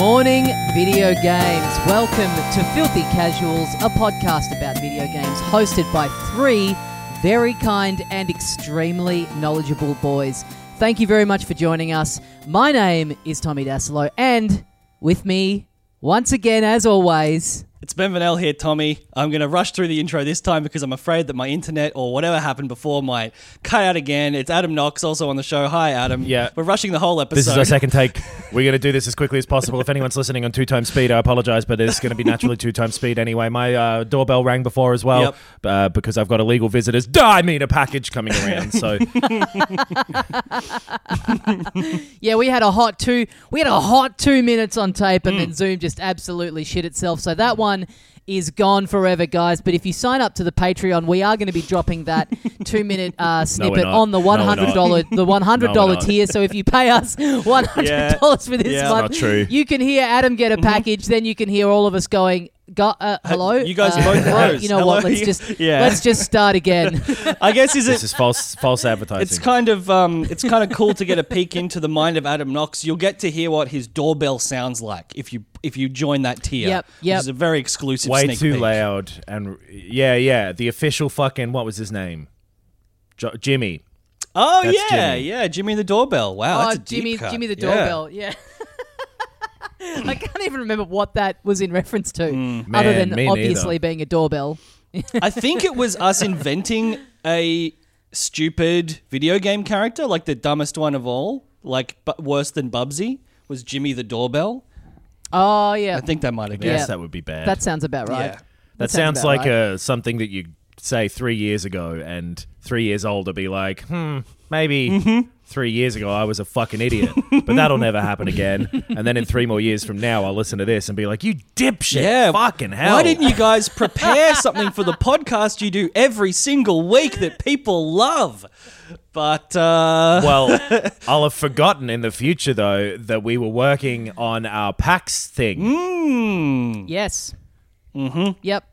morning, video games. Welcome to Filthy Casuals, a podcast about video games hosted by three very kind and extremely knowledgeable boys. Thank you very much for joining us. My name is Tommy Dassalo, and with me, once again, as always, It's Ben Vernel here, Tommy. I'm going to rush through the intro this time because I'm afraid that my internet or whatever happened before might cut out again. It's Adam Knox, also on the show. Hi, Adam. Yeah. We're rushing the whole episode. This is our second take. We're going to do this as quickly as possible. If anyone's listening on two times speed, I apologize, but it's going to be naturally two times speed anyway. My uh, doorbell rang before as well Yep. uh, because I've got illegal visitors. I mean, a package coming around. So yeah, we had a hot two. We had a hot two minutes on tape, and Hmm. then Zoom just absolutely shit itself. So that one is gone forever, guys. But if you sign up to the Patreon, we are going to be dropping that two minute uh, snippet not. on the one hundred dollar the one hundred dollar No, tier. So if you pay us one hundred dollars for this Yeah. Month, not true. you can hear Adam get a package. Then you can hear all of us going. Go, uh, hello, you guys Uh, both froze. You know what? Let's just Yeah. let's just start again. I guess is this it. is false false advertising. It's kind of um, it's kind of cool to get a peek into the mind of Adam Knox. You'll get to hear what his doorbell sounds like if you if you join that tier. Yep, yep. Which is a very exclusive. way sneak too peek. loud. And yeah, yeah, the official fucking what was his name? Jo- Jimmy. Oh That's yeah, Jimmy. yeah, Jimmy the doorbell. Wow, oh, that's a deep Jimmy, cut. Jimmy the Yeah. doorbell. Yeah. I can't even remember what that was in reference to, other Mm. Man, than me obviously neither. being a doorbell. I think it was us inventing a stupid video game character, like the dumbest one of all, like but worse than Bubsy was Jimmy the doorbell. Oh yeah, I think that might have Yes, been. Yeah. that would be bad. that sounds about right. Yeah. that sounds sounds about like right. uh, something that you say three years ago, and three years older be like, hmm, maybe Mm-hmm. Three years ago I was a fucking idiot, but that'll never happen again. And then in three more years from now, I'll listen to this and be like, you dipshit, Yeah. fucking hell. Why didn't you guys prepare something for the podcast you do every single week that people love? But uh Well, I'll have forgotten in the future though that we were working on our PAX thing. mm, Yes. Mm-hmm. Yep.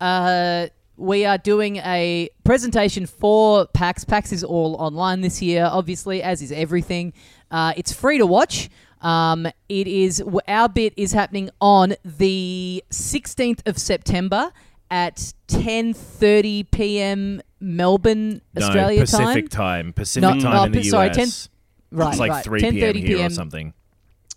Uh, we are doing a presentation for PAX. PAX is all online this year, obviously, as is everything. Uh, it's free to watch. Um, it is our bit is happening on the 16th of September at 10:30 p.m. Melbourne, Australia no, Pacific time. time. Pacific No, time oh, in the sorry, US. 10 Right, it's like right. 3 p.m. 10:30 here or something.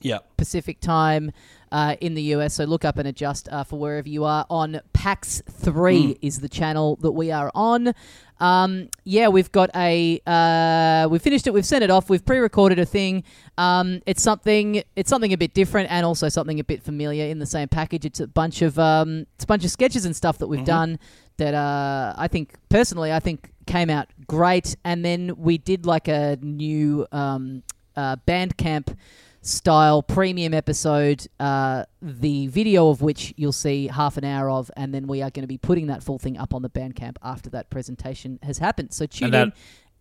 Yeah. Pacific time uh, in the US. So look up and adjust uh, for wherever you are. On PAX 3 is the channel that we are on. Um, yeah, we've got a. Uh, we finished it. We've sent it off. We've pre-recorded a thing. Um, it's something. It's something a bit different and also something a bit familiar in the same package. It's a bunch of. Um, it's a bunch of sketches and stuff that we've done that uh, I think personally I think came out great. And then we did like a new um, uh, Bandcamp style premium episode, uh, the video of which you'll see half an hour of, and then we are going to be putting that full thing up on the Bandcamp after that presentation has happened. So tune And that- in,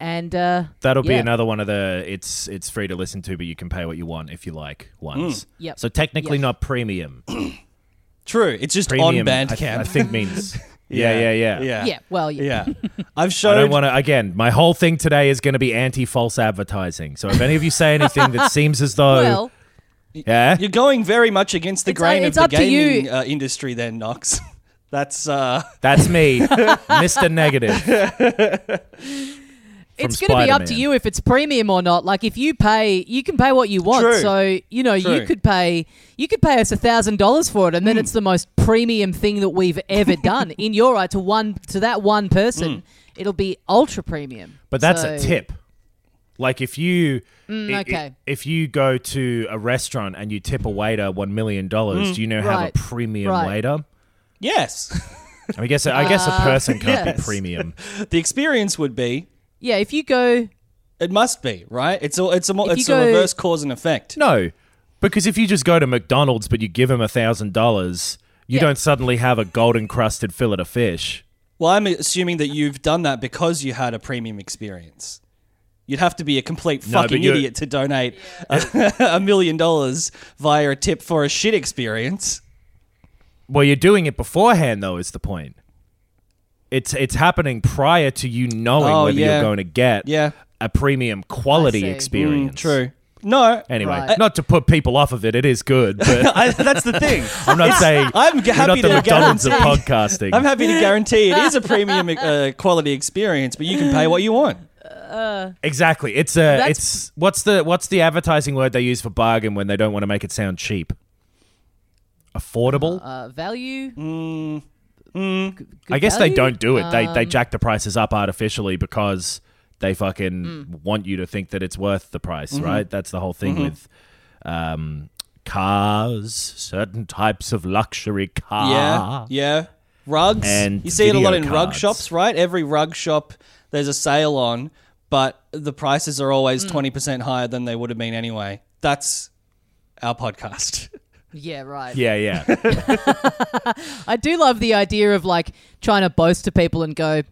and uh, That'll be another one of the. It's it's free to listen to, but you can pay what you want if you like ones. Yep. So technically Yep. not premium. True. It's just Premium, on I, Bandcamp. I think means. yeah, yeah, yeah, yeah. yeah, well, yeah, Yeah. I've shown I showed don't want to. Again, my whole thing today is going to be anti-false advertising. So if any of you say anything that seems as though, well, yeah, You're going very much against the It's, uh, grain it's of up the to you. gaming uh, industry, then Knox. That's uh, that's me, Mister Negative. It's going to be up to you if it's premium or not. Like if you pay, you can pay what you want. True. So you know you could pay, you could pay us a thousand dollars for it, and then Hmm. it's the most premium thing that we've ever done. In your eye, to one to that one person, Hmm. it'll be ultra premium. But that's a tip. Like if you Mm, i- i- okay. if you go to a restaurant and you tip a waiter one million dollars, do you now have a premium Right. waiter? Yes. I guess I guess a Uh, person can't be yes. premium. the experience would be. Yeah, if you go, It must be right. It's a it's a mo- If it's you a go- reverse cause and effect. No, because if you just go to McDonald's but you give him a thousand dollars, you Yeah. don't suddenly have a golden crusted fillet of fish. Well, I'm assuming that you've done that because you had a premium experience. You'd have to be a complete No, but fucking you're- idiot to donate a, a million dollars via a tip for a shit experience. Well, you're doing it beforehand, though. Is the point? It's it's happening prior to you knowing Oh, whether yeah. you're going to get Yeah, a premium quality see. experience. Mm, true. No, Anyway, Right. not to put people off of it, it is good, but I, that's the thing. I'm not saying I'm you're not happy the to McDonald's of guarantee. podcasting. I'm happy to guarantee it is a premium uh, quality experience, but you can pay what you want. exactly. It's a That's- it's what's the what's the advertising word they use for bargain when they don't want to make it sound cheap? Affordable. uh, value. Mm, Good I guess they don't do it. they they Um, jack the prices up artificially because they fucking Mm. want you to think that it's worth the price, Mm-hmm. right? That's the whole thing with um, cars, certain types of luxury car. yeah, yeah. Rugs. And you see it a lot in video rug shops, right? Every rug shop, there's a sale on, but the prices are always Mm. twenty percent higher than they would have been anyway. That's our podcast. Yeah, right. Yeah, yeah. I do love the idea of like trying to boast to people and go,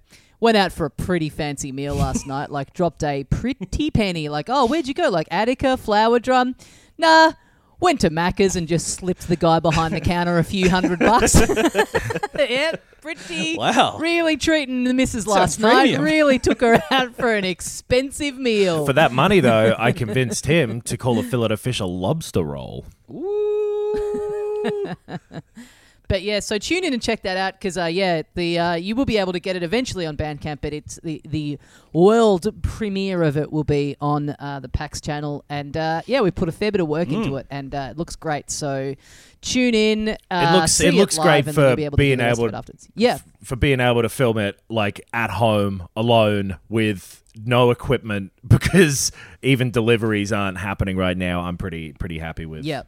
went out for a pretty fancy meal last night, like dropped a pretty penny. Like, oh, where'd you go? Like Attica, Flower Drum? Nah. Went to Macca's and just slipped the guy behind the counter a few hundred bucks. yeah, pretty. Wow. Really treating the missus last Sounds night. premium. Really took her out for an expensive meal. For that money, though, I convinced him to call a fillet of fish a lobster roll. But yeah, so tune in and check that out because uh, yeah, the uh, you will be able to get it eventually on Bandcamp, but it's the the world premiere of it will be on uh, the PAX channel, and uh, yeah, we put a fair bit of work into it, and uh, it looks great. So tune in. Uh, looks- see it looks live, great for be able being do the rest of able- it afterwards. Yeah, for being able to film it like at home alone with no equipment because even deliveries aren't happening right now. I'm pretty pretty happy with yeah,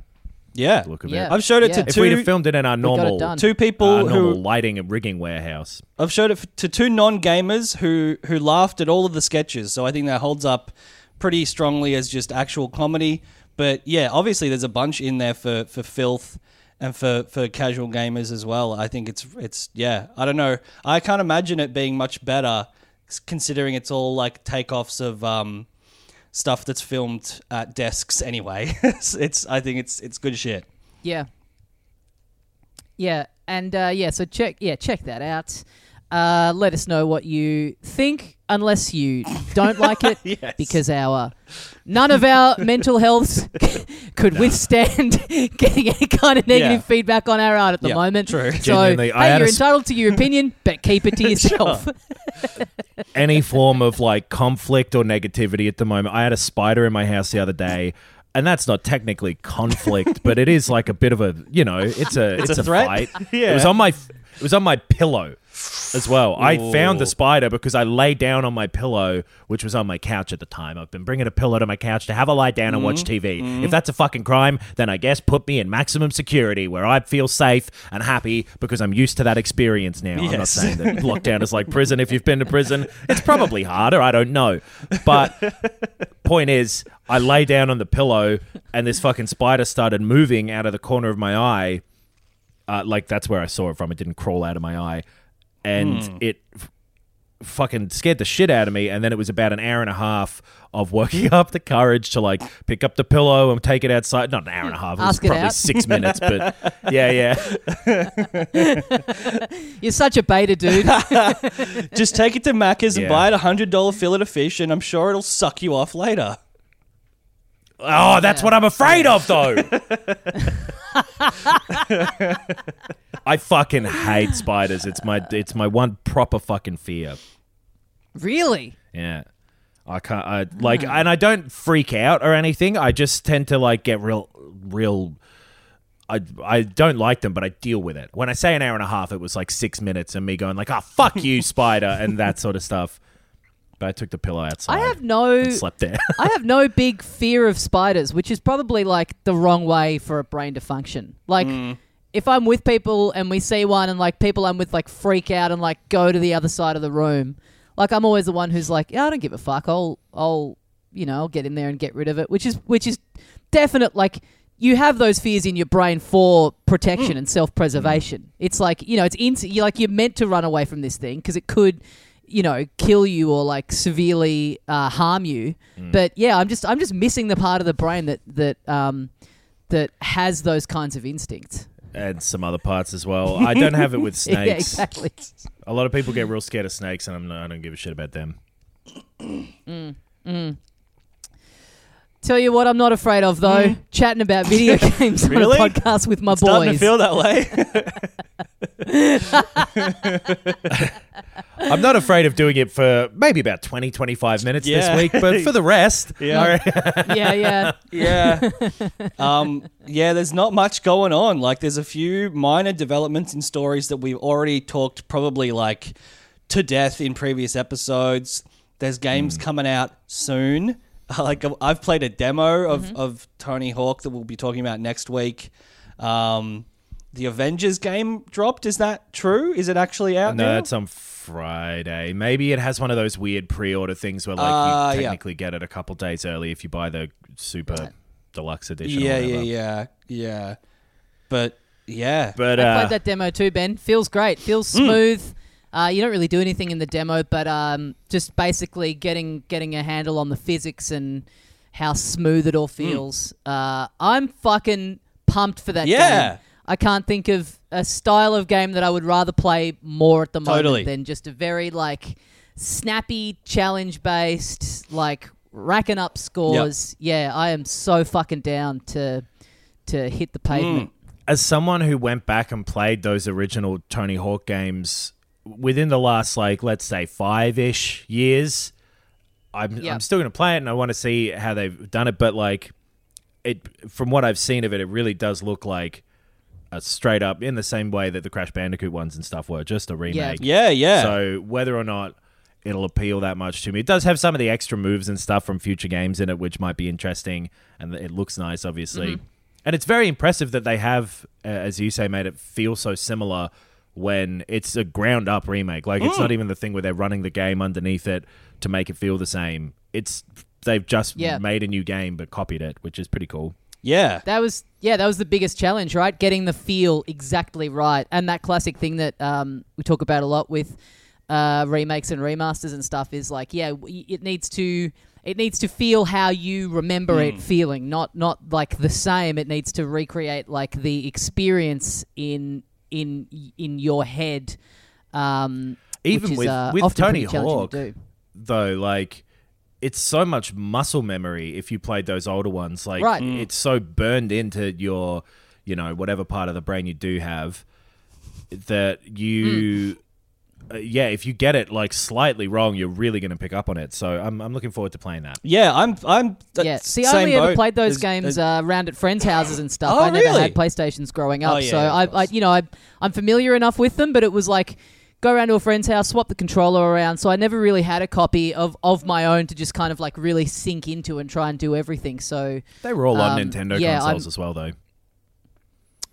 Yeah, look of Yeah. it. I've showed it Yeah. to If we'd have two filmed it in our got it normal done. two people uh, who normal lighting and rigging warehouse, I've showed it f- to two non-gamers who who laughed at all of the sketches. So I think that holds up pretty strongly as just actual comedy. But yeah, obviously there's a bunch in there for for filth and for for casual gamers as well. I think it's it's yeah. I don't know. I can't imagine it being much better s- considering it's all like takeoffs of um stuff that's filmed at desks anyway. it's, it's I think it's it's good shit. yeah, yeah, and uh, yeah. So check yeah check that out. Uh, let us know what you think, unless you don't like it, Yes. because our none of our mental healths could withstand getting any kind of negative Yeah. feedback on our art at the Yeah, moment. true. So Genuinely, hey, you're a sp- entitled to your opinion, but keep it to yourself. any form of like conflict or negativity at the moment. I had a spider in my house the other day. And that's not technically conflict, but it is like a bit of a, you know, it's a it's, a a, threat? fight. Yeah. It was on my it was on my pillow as well. I found the spider because I lay down on my pillow, which was on my couch at the time. I've been bringing a pillow to my couch to have a lie down and watch TV. If that's a fucking crime, then I guess put me in maximum security where I feel safe and happy because I'm used to that experience now. I'm not saying that lockdown is like prison. If you've been to prison, it's probably harder. I don't know. But point is, I lay down on the pillow and this fucking spider started moving out of the corner of my eye. Uh, like that's where I saw it from. It didn't crawl out of my eye, and Hmm. it f- fucking scared the shit out of me. And then it was about an hour and a half of working up the courage to like pick up the pillow and take it outside. Not an hour and a half. It was Ask it probably out. six minutes, but yeah, yeah. You're such a beta dude. Just take it to Macca's and buy it a hundred dollar fillet of fish, and I'm sure it'll suck you off later. Oh, that's what I'm afraid of, though. I fucking hate spiders. It's my it's my one proper fucking fear. really? Yeah. I can't. I like, hmm. and I don't freak out or anything. I just tend to like get real, real. I I don't like them, but I deal with it. When I say an hour and a half, it was like six minutes and me going like, "Oh fuck you, spider," and that sort of stuff. But I took the pillow outside. I have no. and slept there. I have no big fear of spiders, which is probably like the wrong way for a brain to function. Like, mm. if I'm with people and we see one, and like people I'm with like freak out and like go to the other side of the room, like I'm always the one who's like, yeah, I don't give a fuck. I'll, I'll, you know, I'll get in there and get rid of it. Which is, which is definite. Like, you have those fears in your brain for protection mm. and self-preservation. Mm. It's like you know, it's in, you like you're meant to run away from this thing because it could you know kill you or like severely uh, harm you but yeah i'm just i'm just missing the part of the brain that that um that has those kinds of instincts and some other parts as well. I don't have it with snakes. yeah exactly A lot of people get real scared of snakes, and I'm I don't give a shit about them. Tell you what i'm not afraid of though chatting about video games Really? on a podcast with my boys. Starting to feel that way. I'm not afraid of doing it for maybe about 20, 25 minutes Yeah. this week, but for the rest, Yeah. yeah yeah yeah. Um, yeah, there's not much going on. Like, there's a few minor developments in stories that we've already talked probably like to death in previous episodes. There's games coming out soon. Like, I've played a demo of, of Tony Hawk that we'll be talking about next week. Um, the Avengers game dropped. Is that true? Is it actually out no, now? that's on Friday. Maybe it has one of those weird pre-order things where like Ah, you yeah. technically get it a couple days early if you buy the super deluxe edition. yeah, or yeah, whatever. yeah, yeah. But yeah, But I uh, played that demo too, Ben. Feels great. Feels smooth. Uh, you don't really do anything in the demo, but um, just basically getting getting a handle on the physics and how smooth it all feels. Uh, I'm fucking pumped for that Yeah. game. I can't think of a style of game that I would rather play more at the moment Totally. than just a very like snappy challenge based like racking up scores. Yeah, I am so fucking down to to hit the pavement. as someone who went back and played those original Tony Hawk games within the last like let's say five ish years, I'm Yeah. I'm still gonna play it and I want to see how they've done it. But like it, from what I've seen of it, it really does look like a straight up in the same way that the Crash Bandicoot ones and stuff were, just a remake. yeah, yeah. So whether or not it'll appeal that much to me, it does have some of the extra moves and stuff from future games in it, which might be interesting, and it looks nice, obviously. And it's very impressive that they have, uh, as you say, made it feel so similar when it's a ground up remake. Like it's not even the thing where they're running the game underneath it to make it feel the same. It's they've just Yeah. made a new game but copied it, which is pretty cool. yeah. That was yeah, that was the biggest challenge, right? Getting the feel exactly right, and that classic thing that um, we talk about a lot with uh, remakes and remasters and stuff is like, yeah, it needs to it needs to feel how you remember Hmm. it feeling, not not like the same. It needs to recreate like the experience in in in your head. Um, Even which is, with- uh, with Tony Hawk, to though like it's so much muscle memory if you played those older ones like Right. it's so burned into your you know whatever part of the brain you do have that you Hmm. Uh, yeah if you get it like slightly wrong you're really going to pick up on it so I'm, I'm looking forward to playing that Yeah, I'm. I'm. uh, Yeah, see, I same only ever boat played those as- games uh, around at friends' houses and stuff. Oh, I never really? had PlayStations growing up, Oh, yeah, so of I, I, course. you know, I, I'm familiar enough with them. But it was like go around to a friend's house, swap the controller around. So I never really had a copy of of my own to just kind of like really sink into and try and do everything. So they were all on Um, Nintendo yeah, consoles I'm- as well though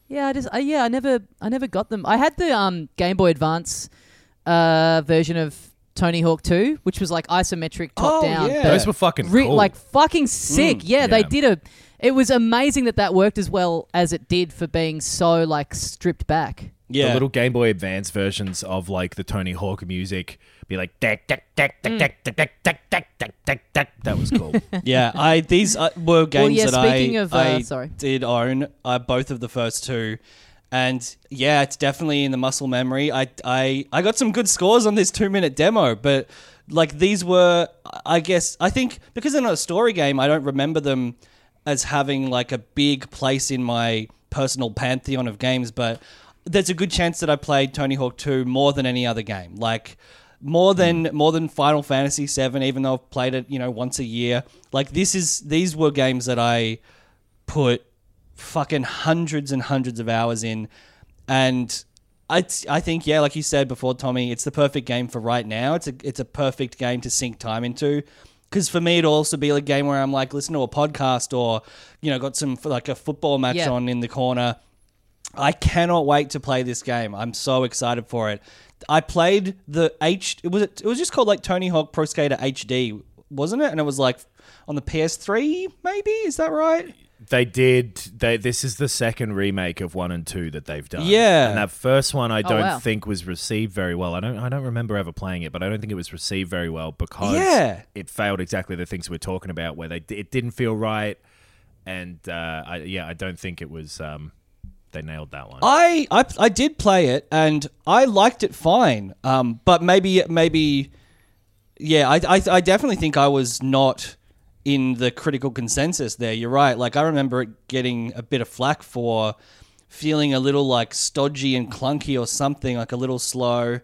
yeah, I just uh, yeah, I never I never got them. I had the um, Game Boy Advance uh, version of Tony Hawk 2, which was like isometric top Oh, down. yeah. but those were fucking Re- cool like fucking sick. yeah, they yeah. did a. It was amazing that that worked as well as it did for being so like stripped back. Yeah. the little Game Boy Advance versions of like the Tony Hawk music be like that was cool yeah, I these uh, were games yeah, that speaking I, of, uh, I sorry. did own. Uh, both of the first two, and yeah, it's definitely in the muscle memory. I I I got some good scores on this two minute demo, but like these were, I guess, I think because they're not a story game, I don't remember them as having like a big place in my personal pantheon of games, but. There's a good chance that I played Tony Hawk 2 more than any other game. Like, more than hmm. more than Final Fantasy VII. Even though I've played it, you know, once a year. Like this is these were games that I put fucking hundreds and hundreds of hours in, and I I think yeah, like you said before, Tommy, it's the perfect game for right now. It's a it's a perfect game to sink time into. Because for me, it'll also be a game where I'm like listen to a podcast or you know got some like a football match Yeah. on in the corner. I cannot wait to play this game. I'm so excited for it. I played the H. It was it was just called like Tony Hawk Pro Skater HD, wasn't it? And it was like on the PS3, maybe. Is that right? They did. They this is the second remake of one and two that they've done. Yeah. and that first one I don't wow. think was received very well. I don't. I don't remember ever playing it, but I don't think it was received very well because Yeah. it failed exactly the things we're talking about, where they it didn't feel right, and uh, I, yeah, I don't think it was. Um, they nailed that one. I, I I did play it and I liked it fine. Um, but maybe maybe yeah, I, I I definitely think I was not in the critical consensus there. You're right. Like I remember it getting a bit of flack for feeling a little like stodgy and clunky or something, like a little slow.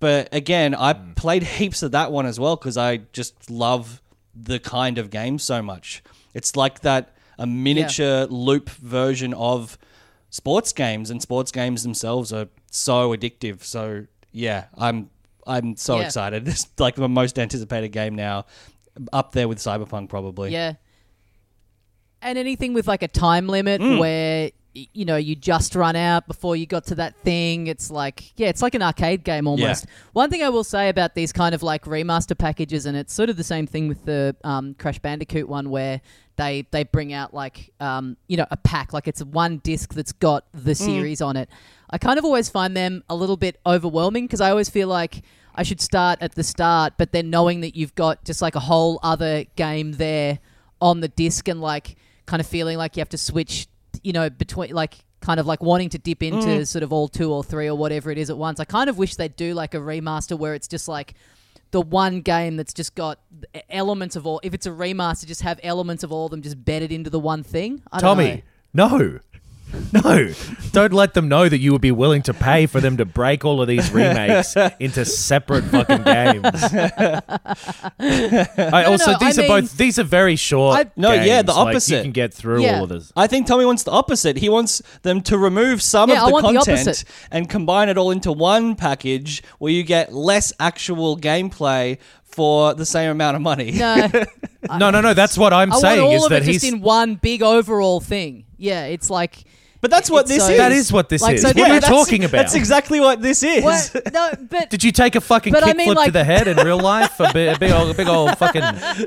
But again, I hmm. played heaps of that one as well because I just love the kind of game so much. It's like that a miniature loop version of sports games, and sports games themselves are so addictive. So yeah, I'm I'm so Yeah. excited. It's like the most anticipated game now, up there with Cyberpunk probably. Yeah. And anything with like a time limit Mm. where y- you know you just run out before you got to that thing. It's like yeah, it's like an arcade game almost. One thing I will say about these kind of like remaster packages, and it's sort of the same thing with the um, Crash Bandicoot one, where they they bring out like um, you know a pack, like it's one disc that's got the series on it. I kind of always find them a little bit overwhelming because I always feel like I should start at the start, but then knowing that you've got just like a whole other game there on the disc and like kind of feeling like you have to switch, you know, between like kind of like wanting to dip into mm. sort of all two or three or whatever it is at once. I kind of wish they'd do like a remaster where it's just like the one game that's just got elements of all. If it's a remaster, just have elements of all of them just bedded into the one thing. I don't know. Tommy, no. No, don't let them know that you would be willing to pay for them to break all of these remakes into separate fucking games. I also no, these I are mean- both these are very short. I- No, yeah, the games, like, opposite. you can get through Yeah. all of this. I think Tommy wants the opposite. He wants them to remove some Yeah, I of the want the content opposite. and combine it all into one package where you get less actual gameplay for the same amount of money. No, No, no, no. That's what I'm I want saying all is of that it he's. just in one big overall thing. Yeah, it's like. But that's what It's this so- is. that is what this Like, is. so what yeah, are you that's- talking about? That's exactly what this is. What? No, but Did you take a fucking But I kickflip mean, to like- the head in real life? A big, a big old, a big old fucking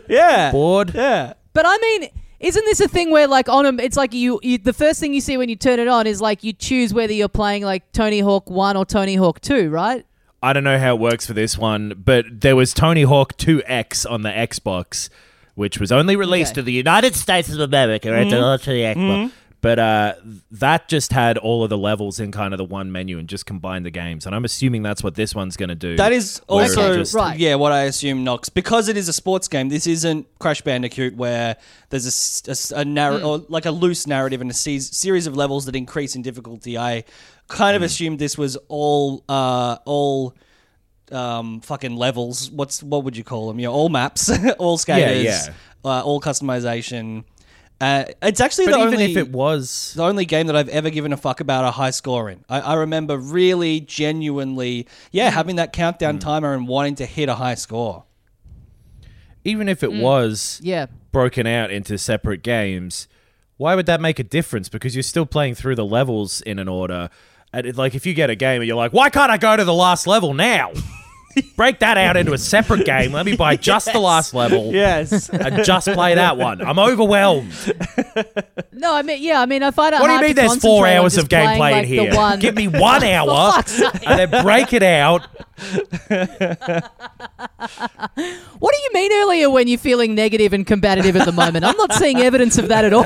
yeah. board. Yeah. But I mean, isn't this a thing where like on them, it's like you, you the first thing you see when you turn it on is like you choose whether you're playing like Tony Hawk One or Tony Hawk Two, right? I don't know how it works for this one, but there was Tony Hawk 2X on the Xbox, which was only released Okay. in the United States of America. It's Mm-hmm. not to the Xbox. But uh, that just had all of the levels in kind of the one menu and just combined the games. And I'm assuming that's what this one's going to do. That is also just- Right. yeah what I assume Knox because it is a sports game. This isn't Crash Bandicoot where there's a narr- or like a loose narrative and a se- series of levels that increase in difficulty. I kind of assumed this was all uh, all um, fucking levels. What's what would you call them? Yeah, all maps, all skaters, yeah. Uh, all customization. Uh, it's actually But the even only if it was. the only game that I've ever given a fuck about a high score in. I, I remember really, genuinely, yeah, having that countdown Mm. timer and wanting to hit a high score. Even if it was Yeah. broken out into separate games, why would that make a difference? Because you're still playing through the levels in an order. And it, like, if you get a game and you're like, why can't I go to the last level now? Break that out into a separate game. Let me buy just the last level Yes. and just play that one. I'm overwhelmed. No, I mean, yeah, I mean, I find it What do you hard mean to there's four concentrate on hours just of gameplay playing, in like, here? One, Give me one hour fuck's sake. and then break it out. What do you mean earlier when you're feeling negative and combative at the moment? I'm not seeing evidence of that at all.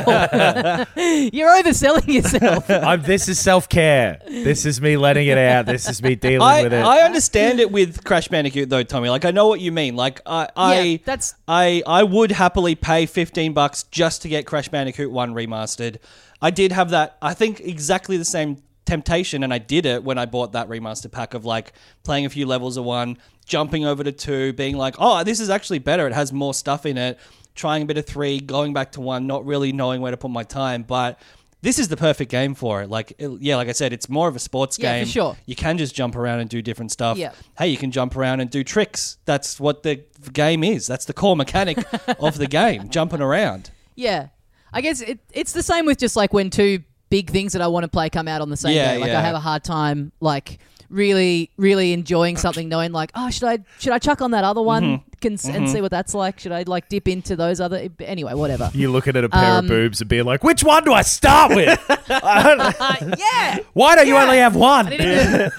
you're overselling yourself. I'm, this is self care. This is me letting it out. This is me dealing I, with it. I understand it with Crash Bandicoot though, Tommy. Like I know what you mean. Like I I Yeah, that's- I I would happily pay 15 bucks just to get Crash Bandicoot 1 remastered. I did have that I think exactly the same temptation, and I did it when I bought that remaster pack of like playing a few levels of one, jumping over to two, being like, oh, this is actually better. It has more stuff in it. Trying a bit of three, going back to one, not really knowing where to put my time, but. This is the perfect game for it. Like, it- yeah, like I said, it's more of a sports Yeah, for sure. You can just jump around and do different stuff. Yeah. Hey, you can jump around and do tricks. That's what the game is. That's the core mechanic of the game, jumping around. Yeah, I guess it, it's the same with just like when two big things that I want to play come out on the same Yeah, day. Like yeah. I have a hard time like really really enjoying something, knowing like oh should I should I chuck on that other one Mm-hmm. can, and see what that's like? Should I like dip into those other anyway? Whatever. You're looking at a pair Um, of boobs and being like, which one do I start with? yeah. Why don't you only have one? I need to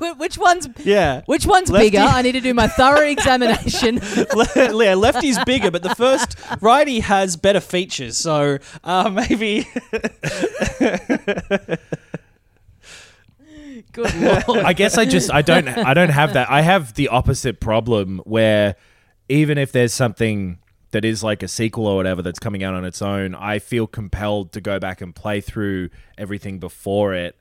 do- which one's Yeah. which one's Lefty- bigger? I need to do my thorough examination. yeah, lefty's bigger, but the first righty has better features. So uh, maybe Good lord. I guess I just I don't I don't have that. I have the opposite problem where even if there's something that is like a sequel or whatever that's coming out on its own, I feel compelled to go back and play through everything before it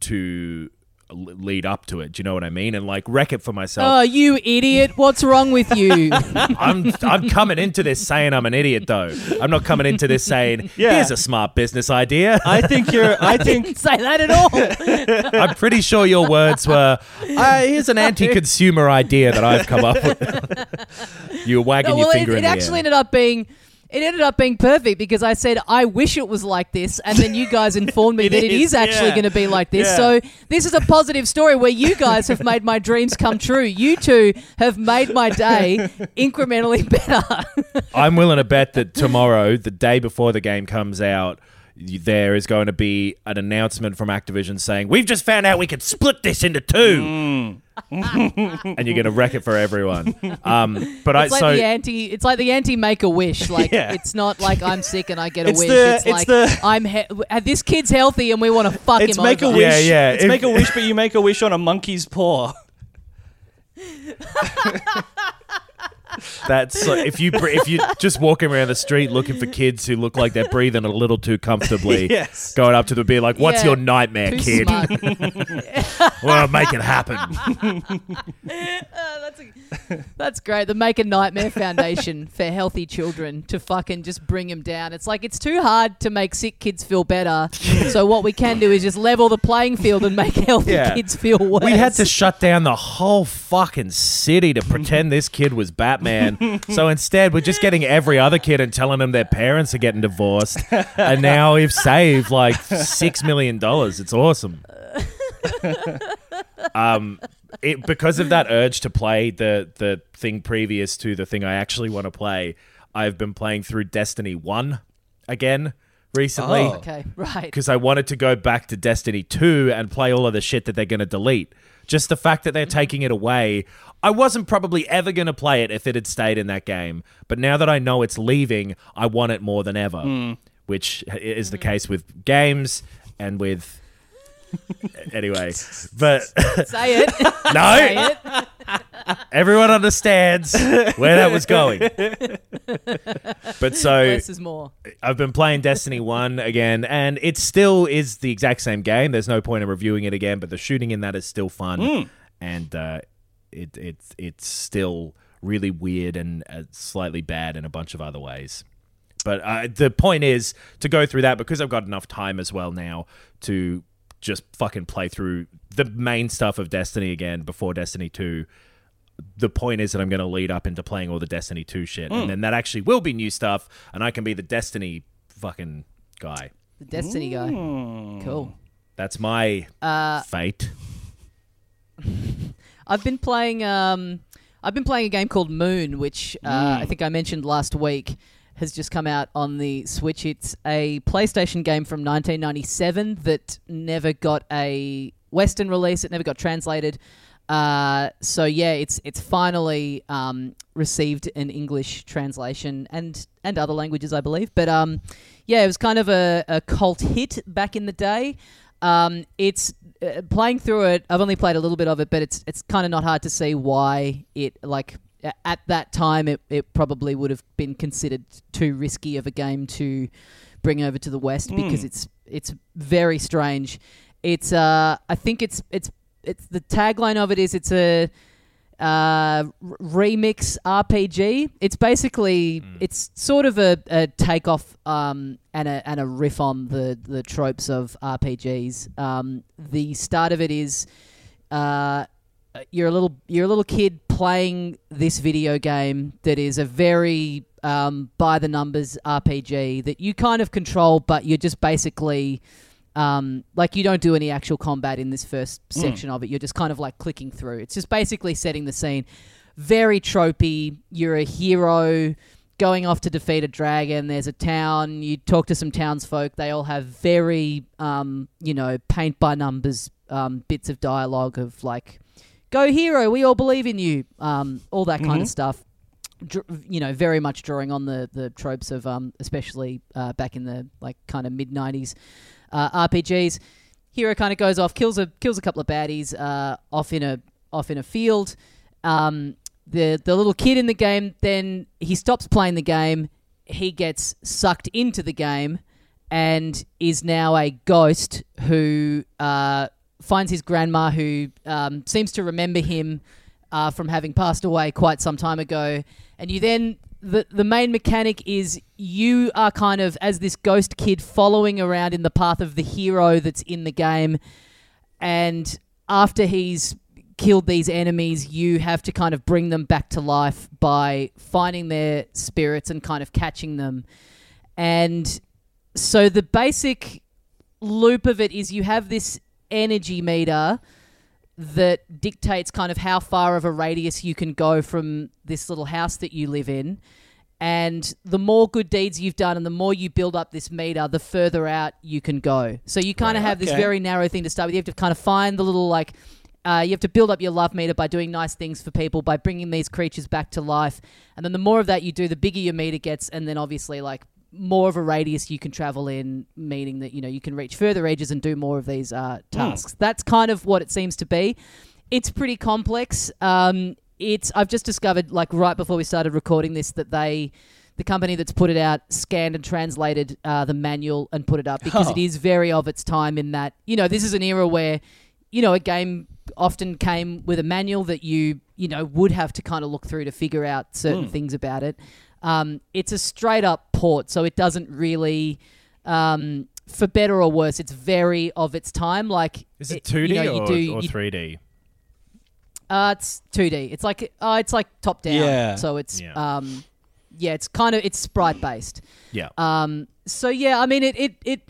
to lead up to it. Do you know what I mean? And like wreck it for myself. Oh, you idiot! What's wrong with you? I'm I'm coming into this saying I'm an idiot though. I'm not coming into this saying Yeah. here's a smart business idea. I think you're. I think Didn't say that at all. I'm pretty sure your words were, uh, "Here's an anti-consumer idea that I've come up with." you were wagging No, your well, it, finger it in the actually air. ended up being. It ended up being perfect because I said I wish it was like this, and then you guys informed me It that it is, is actually yeah. going to be like this. Yeah. So this is a positive story where you guys have made my dreams come true. You two have made my day incrementally better. I'm willing to bet that tomorrow, the day before the game comes out, there is going to be an announcement from Activision saying, "We've just found out we could split this into two. Mm. and you're going to wreck it for everyone. Um, but I It's like so the anti. It's like the anti make a wish. Like Yeah. it's not like I'm sick and I get a It's wish. the- it's it's like the- I'm he- uh, this kid's healthy and we want to fuck it's him make a over. wish. Yeah, yeah. It's If- make a wish, but you make a wish on a monkey's paw. That's so if you br- if you just walking around the street looking for kids who look like they're breathing a little too comfortably, Yes. going up to them, be like, "What's Yeah. your nightmare, Too kid? Well, make it happen." Uh, that's, a, that's great. The Make a Nightmare Foundation for healthy children to fucking just bring them down. It's like it's too hard to make sick kids feel better. so what we can do is just level the playing field and make healthy Yeah. kids feel worse. We had to shut down the whole fucking city to pretend this kid was Batman. So instead, we're just getting every other kid and telling them their parents are getting divorced. And now we've saved like six million dollars. It's awesome. um, it, because of that urge to play the the thing previous to the thing I actually want to play, I've been playing through Destiny One again recently Oh. Okay, right. because I wanted to go back to Destiny 2 and play all of the shit that they're going to delete. Just the fact that they're taking it away, I wasn't probably ever going to play it if it had stayed in that game. But now that I know it's leaving, I want it more than ever, which is the case with games and with. anyway, but Say it. no, Say it. everyone understands where that was going. but so Less is more. I've been playing Destiny 1 again, and it still is the exact same game. There's no point in reviewing it again, but the shooting in that is still fun. And uh, it, it's, it's still really weird and uh, slightly bad in a bunch of other ways. But uh, the point is to go through that because I've got enough time as well now to just fucking play through the main stuff of Destiny again before Destiny 2 the point is that I'm going to lead up into playing all the Destiny 2 shit. And then that actually will be new stuff, and I can be the Destiny fucking guy. The Destiny guy. Cool. That's my fate. I've been playing. Um, I've been playing a game called Moon, which uh, I think I mentioned last week. Has just come out on the Switch. It's a PlayStation game from 1997 that never got a Western release. It never got translated. Uh, so yeah, it's it's finally um, received an English translation and and other languages, I believe. But um, yeah, it was kind of a, a cult hit back in the day. Um, it's uh, playing through it. I've only played a little bit of it, but it's it's kind of not hard to see why it like at that time it, it probably would have been considered too risky of a game to bring over to the West because it's it's very strange. it's uh, I think it's it's it's the tagline of it is it's a uh, remix RPG. It's basically it's sort of a, a takeoff um, and a and a riff on the the tropes of RPGs. Um, the start of it is uh, you're a little you're a little kid playing this video game that is a very um, by the numbers RPG that you kind of control, but you're just basically um, like you don't do any actual combat in this first section of it. You're just kind of like clicking through. It's just basically setting the scene. Very tropey. You're a hero going off to defeat a dragon. There's a town. You talk to some townsfolk. They all have very, um, you know, paint by numbers um, bits of dialogue of like, "Go hero, we all believe in you," um, all that kind of stuff. Dr- you know, very much drawing on the the tropes of, um, especially uh, back in the like kind of mid '90s uh, RPGs. Hero kind of goes off, kills a kills a couple of baddies uh, off in a off in a field. Um, the the little kid in the game then he stops playing the game. He gets sucked into the game and is now a ghost who uh, finds his grandma who um, seems to remember him uh, from having passed away quite some time ago. And you then the the main mechanic is you are kind of as this ghost kid following around in the path of the hero that's in the game, and after he's killed these enemies, you have to kind of bring them back to life by finding their spirits and kind of catching them. And so the basic loop of it is you have this energy meter that dictates kind of how far of a radius you can go from this little house that you live in. And the more good deeds you've done and the more you build up this meter, the further out you can go. So you kind of have this very narrow thing to start with. You have to kind of find the little like uh, you have to build up your love meter by doing nice things for people, by bringing these creatures back to life. And then the more of that you do, the bigger your meter gets. And then obviously, like, more of a radius you can travel in, meaning that, you know, you can reach further edges and do more of these uh, tasks. That's kind of what it seems to be. It's pretty complex. Um, it's I've just discovered, like, right before we started recording this, that they. The company that's put it out scanned and translated uh, the manual and put it up because Oh. it is very of its time in that, you know, this is an era where you know, a game often came with a manual that you, you know, would have to kind of look through to figure out certain things about it. Um, it's a straight up port, so it doesn't really, um, for better or worse, it's very of its time. Like, Is it two D know, you or, do- or three D? Uh, it's 2D. It's like, uh, it's like top down. Yeah. So it's, Yeah. um, yeah, it's kind of, it's sprite based. Yeah. Um, so yeah, I mean, it, it, it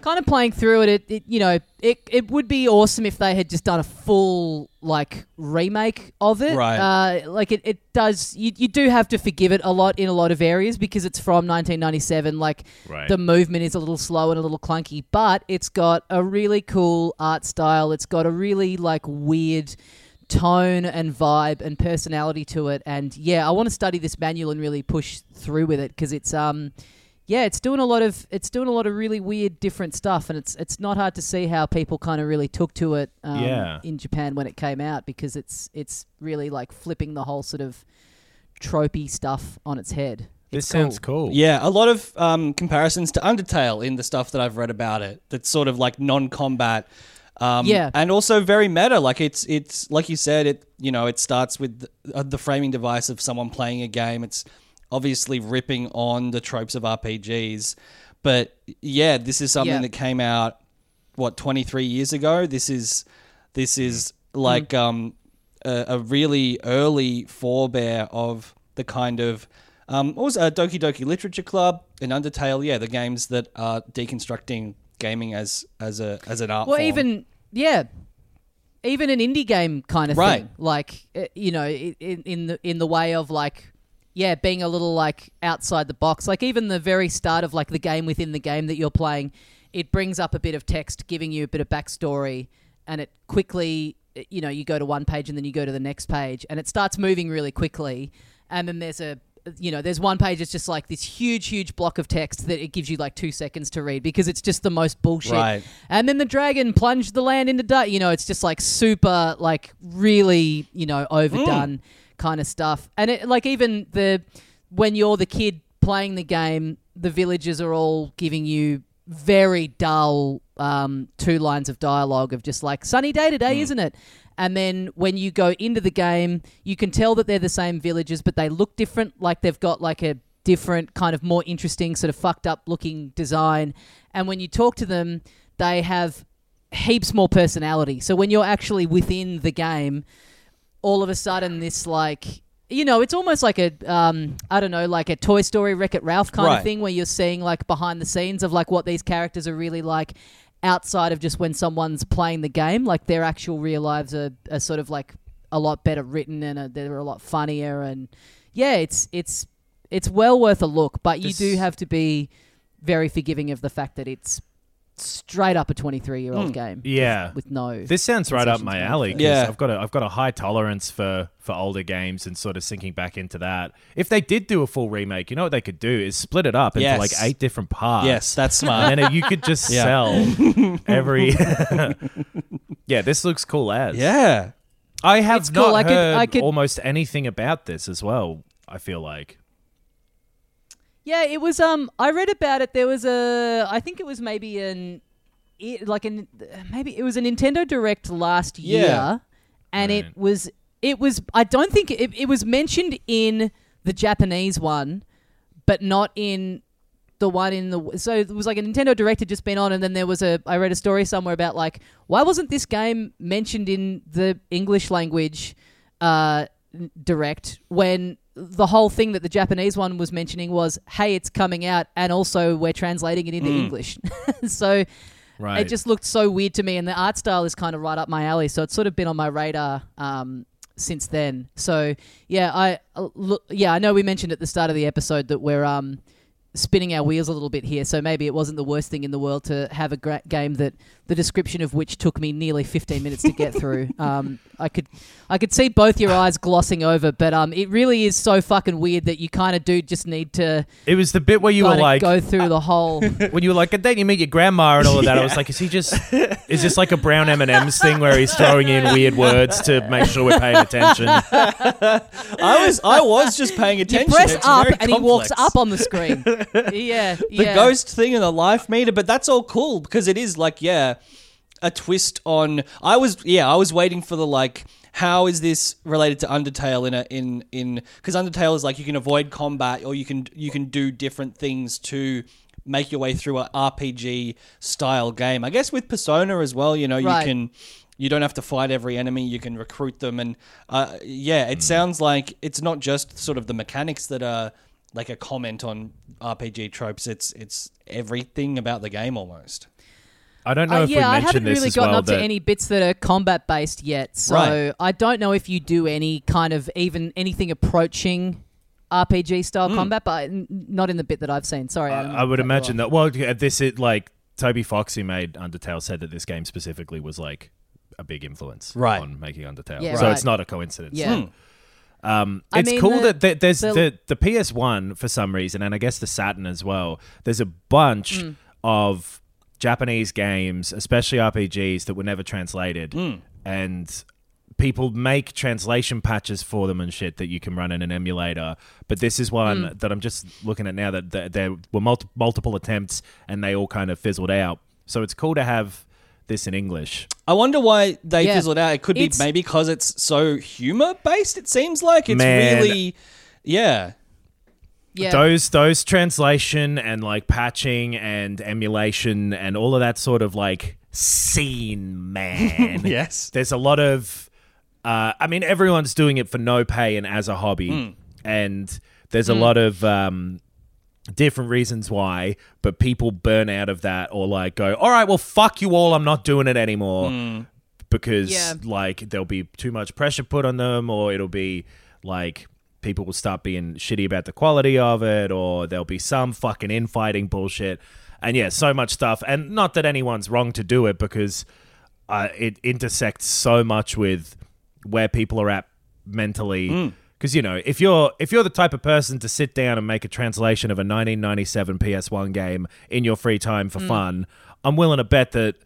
kind of playing through it, it, it, you know, it, it would be awesome if they had just done a full like remake of it. Right. Uh, like it, it does. You, you do have to forgive it a lot in a lot of areas because it's from 1997. Like Right. the movement is a little slow and a little clunky, but it's got a really cool art style. It's got a really like weird tone and vibe and personality to it. And yeah, I want to study this manual and really push through with it because it's um yeah, it's doing a lot of it's doing a lot of really weird different stuff and it's it's not hard to see how people kind of really took to it um, Yeah. in Japan when it came out because it's it's really like flipping the whole sort of tropey stuff on its head. This It's sounds cool. Yeah, a lot of um, comparisons to Undertale in the stuff that I've read about it. That's sort of like non-combat. Um, Yeah. and also very meta. Like it's it's like you said. It you know it starts with the, uh, the framing device of someone playing a game. It's obviously ripping on the tropes of RPGs, but yeah, this is something Yeah. that came out what 23 years ago. This is this is like um, a, a really early forebear of the kind of um, what was uh, Doki Doki Literature Club and Undertale. Yeah, the games that are deconstructing gaming as as a as an art Well, form. even yeah, even an indie game kind of Right. thing. Like uh, you know, in, in the in the way of like yeah, being a little like outside the box. Like even the very start of like the game within the game that you're playing, it brings up a bit of text, giving you a bit of backstory, and it quickly uh, you know you go to one page and then you go to the next page, and it starts moving really quickly, and then there's a you know, there's one page It's just like this huge, huge block of text that it gives you like two seconds to read because it's just the most bullshit. Right. And then the dragon plunged the land into dirt. You know, it's just like super, like really, you know, overdone kind of stuff. And it, like even the when you're the kid playing the game, the villagers are all giving you very dull um, two lines of dialogue of just like sunny day today, isn't it? And then when you go into the game, you can tell that they're the same villagers, but they look different. Like they've got like a different kind of more interesting sort of fucked up looking design. And when you talk to them, they have heaps more personality. So when you're actually within the game, all of a sudden this like you know it's almost like a um, I don't know like a Toy Story Wreck It Ralph kind Right. of thing where you're seeing like behind the scenes of like what these characters are really like outside of just when someone's playing the game like their actual real lives are, are sort of like a lot better written and uh they're a lot funnier and yeah it's it's it's well worth a look but you This- do have to be very forgiving of the fact that it's straight up a 23 year old Hmm. game Yeah. with no This sounds right up my concessions alley. Yeah. I've got a I've got a high tolerance for for older games and sort of sinking back into that. If they did do a full remake, you know what they could do is split it up into Yes. like eight different parts. Yes, that's smart. and then you could just Yeah. sell every. yeah, this looks cool as. yeah. I have It's not cool. I could- heard I could- almost anything about this as well. I feel like. Yeah, it was. Um, I read about it. There was a. I think it was maybe an, it, like an maybe it was a Nintendo Direct last year, Yeah. and Right. it was. It was. I don't think it, it was mentioned in the Japanese one, but not in the one in the. So it was like a Nintendo Direct had just been on, and then there was a. I read a story somewhere about like why wasn't this game mentioned in the English language uh, direct when the whole thing that the Japanese one was mentioning was, hey, it's coming out, and also we're translating it into English. so Right. it just looked so weird to me, and the art style is kind of right up my alley. So it's sort of been on my radar um, since then. So yeah, I uh, look, yeah, I know we mentioned at the start of the episode that we're um, spinning our wheels a little bit here. So maybe it wasn't the worst thing in the world to have a gra- game that the description of which took me nearly 15 minutes to get through. Um, I could, I could see both your eyes glossing over, but um, it really is so fucking weird that you kind of do just need to it was the bit where you were like, go through the whole. when you were like, and then you meet your grandma and all of that. I was like, is he just, is this like a brown M and M's thing where he's throwing in weird words to make sure we're paying attention? I was I was just paying You attention. press It's up very and he walks up on the screen. Yeah, the yeah. ghost thing and the life meter, but that's all cool because it is like yeah, a twist on. I was yeah, I was waiting for the like. How is this related to Undertale in a in in because Undertale is like you can avoid combat or you can you can do different things to make your way through a RPG style game. I guess with Persona as well, you know, Right. you can you don't have to fight every enemy. You can recruit them, and uh, yeah, it sounds like it's not just sort of the mechanics that are like a comment on RPG tropes. It's it's everything about the game almost. I don't know Uh, if we yeah, I haven't really gotten well. up to any bits that are combat based yet, so Right. I don't know if you do any kind of even anything approaching RPG style combat, but not in the bit that I've seen. Sorry, Adam, I would imagine that. Well, yeah, this is like Toby Fox, who made Undertale, said that this game specifically was like a big influence Right. on making Undertale. Yeah, so right. it's not a coincidence. Yeah. Hmm. Um, I it's mean, cool the- that th- there's the- the, the PS1 for some reason, and I guess the Saturn as well. There's a bunch Mm. of Japanese games, especially RPGs, that were never translated, Hmm. and people make translation patches for them and shit that you can run in an emulator. But this is one Mm. that I'm just looking at now that, that there were multi- multiple attempts and they all kind of fizzled out. So it's cool to have this in English. I wonder why they Yeah. fizzled out. It could be maybe because it's so humor based. It seems like it's Man. really yeah. Yeah, those those translation and like patching and emulation and all of that sort of like scene man Yes. there's a lot of uh, i mean everyone's doing it for no pay and as a hobby and there's a lot of um, different reasons why but people burn out of that or like go all right well fuck you all i'm not doing it anymore. Because Yeah. like there'll be too much pressure put on them or it'll be like people will start being shitty about the quality of it or there'll be some fucking infighting bullshit. And yeah so much stuff. And not that anyone's wrong to do it because uh, it intersects so much with where people are at mentally because you know if you're if you're the type of person to sit down and make a translation of a 1997 PS1 game in your free time for mm. fun I'm willing to bet that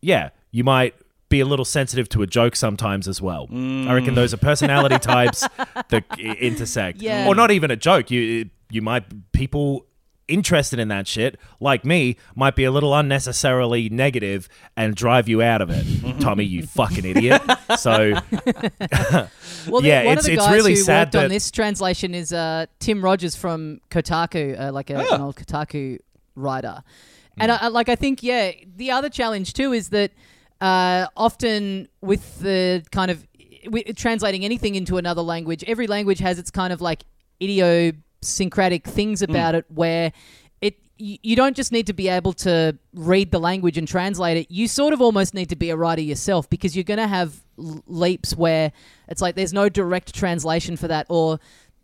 yeah, you might be a little sensitive to a joke sometimes as well. I reckon those are personality mm. types that i- intersect, Yeah. or not even a joke. You you might people interested in that shit, like me, might be a little unnecessarily negative and drive you out of it. Tommy, you fucking idiot. So Well, Yeah, one it's- of the it's guys really who sad worked on this translation is uh, Tim Rogers from Kotaku, uh, like a, Oh. an old Kotaku writer. And I, I, like, I think, yeah, the other challenge too is that uh, often with the kind of with translating anything into another language, every language has its kind of like idiosyncratic things Hmm. about it where it you you don't just need to be able to read the language and translate it. You sort of almost need to be a writer yourself because you're going to have leaps where it's like there's no direct translation for that, or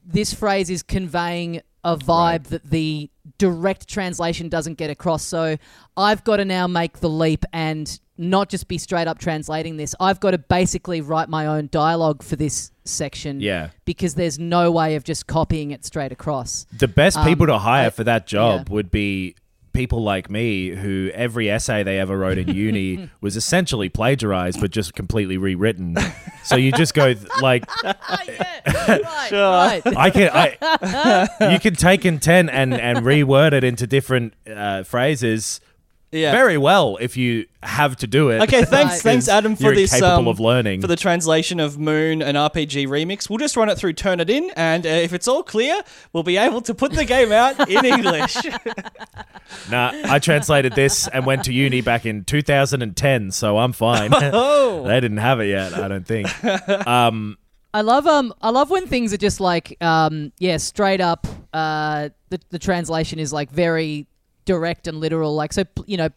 this phrase is conveying a vibe that the direct translation doesn't get across. So I've got to now make the leap and not just be straight up translating this. I've got to basically write my own dialogue for this section. Yeah. Because there's no way of just copying it straight across. the best people Um, to hire I- for that job yeah. would be people like me who every essay they ever wrote in uni was essentially plagiarized but just completely rewritten. so you just go th- like yeah, right, right. I can I you can take intent and and reword it into different uh, phrases Yeah. very well if you have to do it. Okay, thanks, Right. thanks, Adam, for You're this. capable um, of learning. for the translation of Moon and RPG remix. We'll just run it through Turnitin, and uh, if it's all clear, we'll be able to put the game out in English. Nah, I translated this and went to uni back in 2010, so I'm fine. oh, they didn't have it yet, I don't think. Um, I love um I love when things are just like um yeah straight up uh the the translation is like very direct and literal like so you know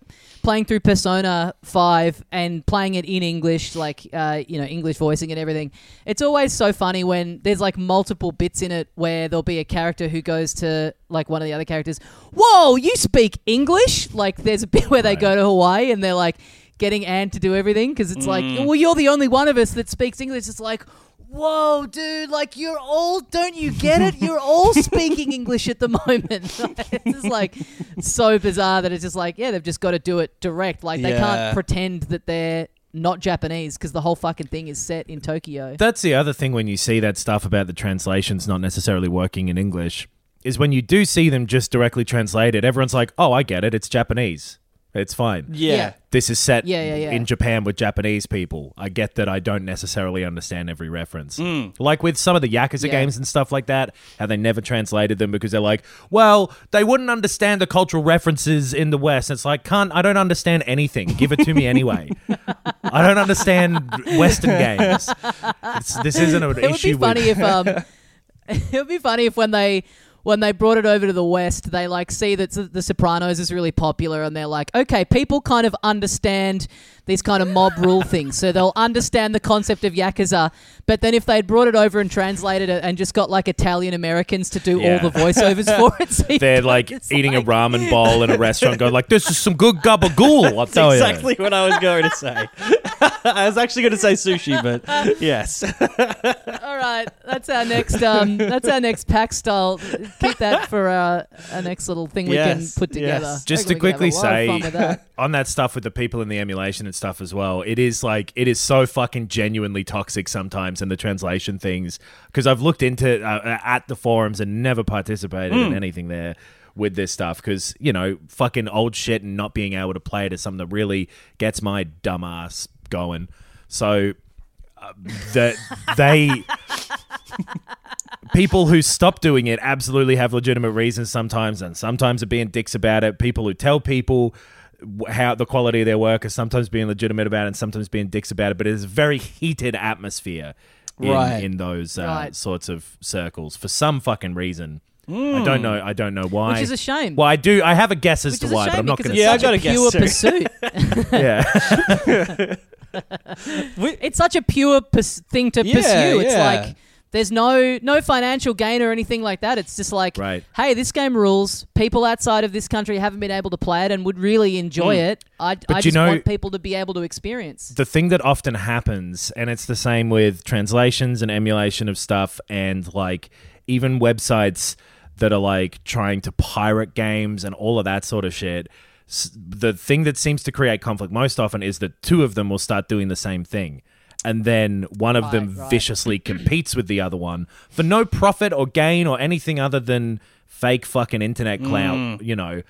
playing through Persona 5 and playing it in English like uh you know English voicing and everything it's always so funny when there's like multiple bits in it where there'll be a character who goes to like one of the other characters whoa you speak English? Like there's a bit where they go to Hawaii and they're like getting Anne to do everything because it's like well you're the only one of us that speaks English. It's like whoa, dude, like you're all, don't you get it? You're all speaking English at the moment. it's just like so bizarre that it's just like, yeah, they've just got to do it direct. Like they Yeah. can't pretend that they're not Japanese because the whole fucking thing is set in Tokyo. That's the other thing when you see that stuff about the translations not necessarily working in English is when you do see them just directly translated, everyone's like, "Oh, I get it. It's Japanese. It's fine." yeah. Yeah. This is set Yeah, yeah, yeah. in Japan with Japanese people. I get that I don't necessarily understand every reference. Mm. Like with some of the Yakuza Yeah. games and stuff like that, how they never translated them because they're like, well, they wouldn't understand the cultural references in the West. It's like, can't I don't understand anything. Give it to me anyway. I don't understand Western games. It's, this isn't an it would be issue funny with if um, it would be funny if when they when they brought it over to the West, they like see that The Sopranos is really popular, and they're like, okay, people kind of understand these kind of mob rule things, so they'll understand the concept of yakuza. But then if they'd brought it over and translated it and just got like Italian Americans to do Yeah. all the voiceovers for it, so they're like eating like- a ramen bowl in a restaurant, going like, "This is some good gabagool." I'll tell you. Exactly what I was going to say. I was actually going to say sushi, but yes. All right, that's our next um, that's our next pack style. Keep that for our, our next little thing we can Yes, put together. yes. Just to reckon we can quickly have a lot of say fun with that. on that stuff with the people in the emulation and stuff as well, it is like it is so fucking genuinely toxic sometimes in the translation things because I've looked into uh, at the forums and never participated Hmm. in anything there with this stuff because you know fucking old shit and not being able to play it is something that really gets my dumb going. So uh, that they people who stop doing it absolutely have legitimate reasons sometimes and sometimes are being dicks about it people who tell people how the quality of their work is sometimes being legitimate about it and sometimes being dicks about it but it is a very heated atmosphere in, Right. in those uh, Right. sorts of circles for some fucking reason I don't hmm. know. I don't know why. Which is a shame. Well, I do. I have a guess as Which to why, but I'm not going to. Yeah, I got such a a pure guess too. pursuit. Yeah. it's such a pure pers- thing to Yeah, pursue. It's yeah. like there's no no financial gain or anything like that. It's just like, Right. hey, this game rules. People outside of this country haven't been able to play it and would really enjoy hmm. it. I, I just know- want people to be able to experience. the thing that often happens, and it's the same with translations and emulation of stuff, and like even websites that are like trying to pirate games and all of that sort of shit. S- The thing that seems to create conflict most often is that two of them will start doing the same thing. and then one of them Right, right. viciously competes with the other one for no profit or gain or anything other than fake fucking internet clout, mm. you know.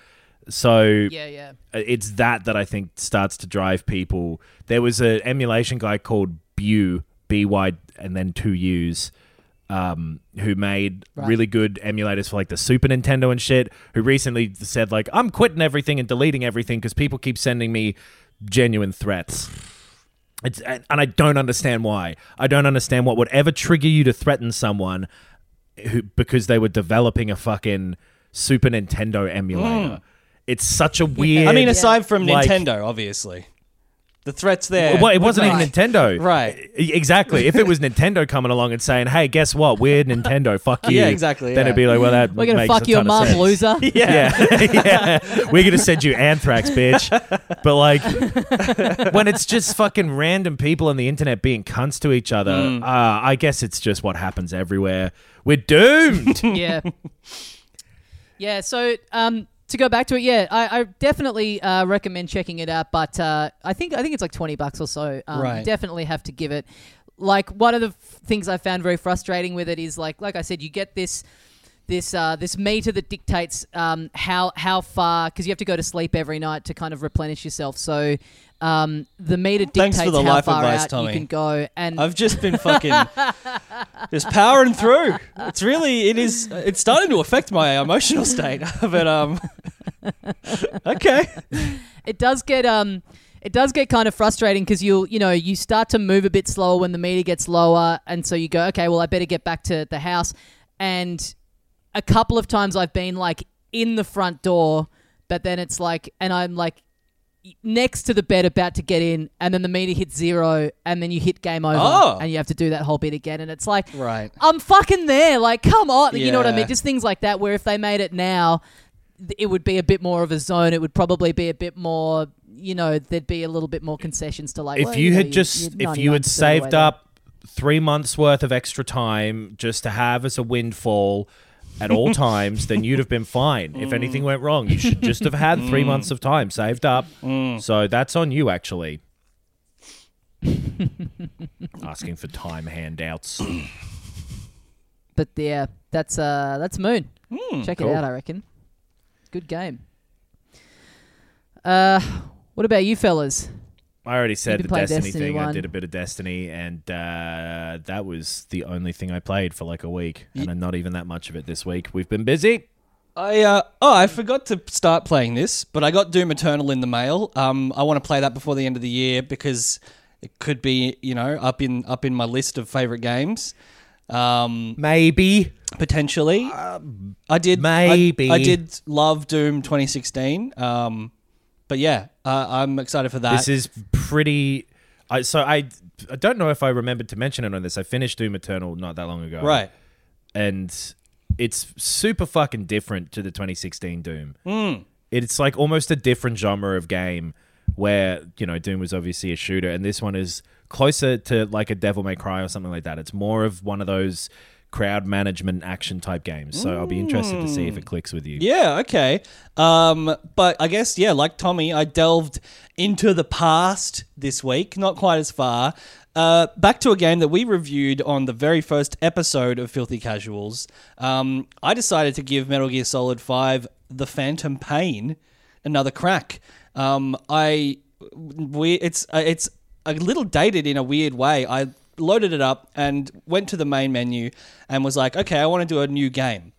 So Yeah, yeah. it's that that I think starts to drive people. There was an emulation guy called Bu B Y and then two U's, um, who made Right. really good emulators for like the Super Nintendo and shit. Who recently said like I'm quitting everything and deleting everything because people keep sending me genuine threats. It's and and I don't understand why. I don't understand what would ever trigger you to threaten someone who because they were developing a fucking Super Nintendo emulator. It's such a weird. I mean, aside from like- Nintendo, obviously, the threats there. well, it wasn't Right. even Nintendo. Right. E- Exactly. If it was Nintendo coming along and saying, "Hey, guess what? We're Nintendo. Fuck you." Yeah, exactly, Then yeah. it'd be like, "Well, that We're gonna makes fuck a your ton of mum, sense. loser. Yeah, yeah. We're gonna send you anthrax, bitch. But like, when it's just fucking random people on the internet being cunts to each other, Mm. uh, I guess it's just what happens everywhere. We're doomed. yeah. Yeah, so um, to go back to it, yeah, I, I definitely uh, recommend checking it out. But uh, I think I think it's like twenty bucks or so. Um, Right. Definitely have to give it. Like one of the f- things I found very frustrating with it is like like I said, you get this this uh, this meter that dictates um, how how far because you have to go to sleep every night to kind of replenish yourself. So um, the meter Thanks dictates for the how life far advice, out Tommy. you can go. And I've just been fucking just powering through. It's really it is it's starting to affect my emotional state. but um Okay. it does get um it does get kind of frustrating because you'll you know you start to move a bit slower when the meter gets lower and so you go okay well i better get back to the house and a couple of times i've been like in the front door but then it's like and i'm like next to the bed about to get in and then the meter hits zero and then you hit game over Oh. and you have to do that whole bit again and it's like Right. I'm fucking there. Like, come on. You know what I mean? Just things like that where if they made it now, it would be a bit more of a zone. It would probably be a bit more, you know, there'd be a little bit more concessions to like. if well, you know, had you- just if you had 99% of the way saved there. up three months worth of extra time just to have as a windfall at all times then you'd have been fine if anything went wrong you should just have had three months of time saved up so that's on you actually asking for time handouts But yeah, that's uh, that's Moon. Check cool. it out. I reckon. Good game. Uh, what about you fellas? I already said the Destiny, Destiny thing. I did a bit of Destiny, and uh, that was the only thing I played for like a week, and not even that much of it this week. We've been busy. I uh, oh, I forgot to start playing this, but I got Doom Eternal in the mail. Um, I want to play that before the end of the year because it could be, you know, up in up in my list of favorite games. Um, Maybe. potentially, I did. I- maybe. I, did love Doom 2016. Um, but yeah, uh, I'm excited for that. This is pretty. I so I I don't know if I remembered to mention it on this. I finished Doom Eternal not that long ago, right. And it's super fucking different to the 2016 Doom. Hmm. It's like almost a different genre of game where you know Doom was obviously a shooter, and this one is closer to like a Devil May Cry or something like that. It's more of one of those crowd management action type games. So I'll be interested to see if it clicks with you. Yeah, okay. Um, but I guess, yeah, like Tommy, I delved into the past this week, not quite as far. Uh, back to a game that we reviewed on the very first episode of Filthy Casuals. Um, I decided to give Metal Gear Solid 5 The Phantom Pain another crack. Um, I we it's uh, it's a little dated in a weird way. I loaded it up and went to the main menu and was like, okay, I want to do a new game.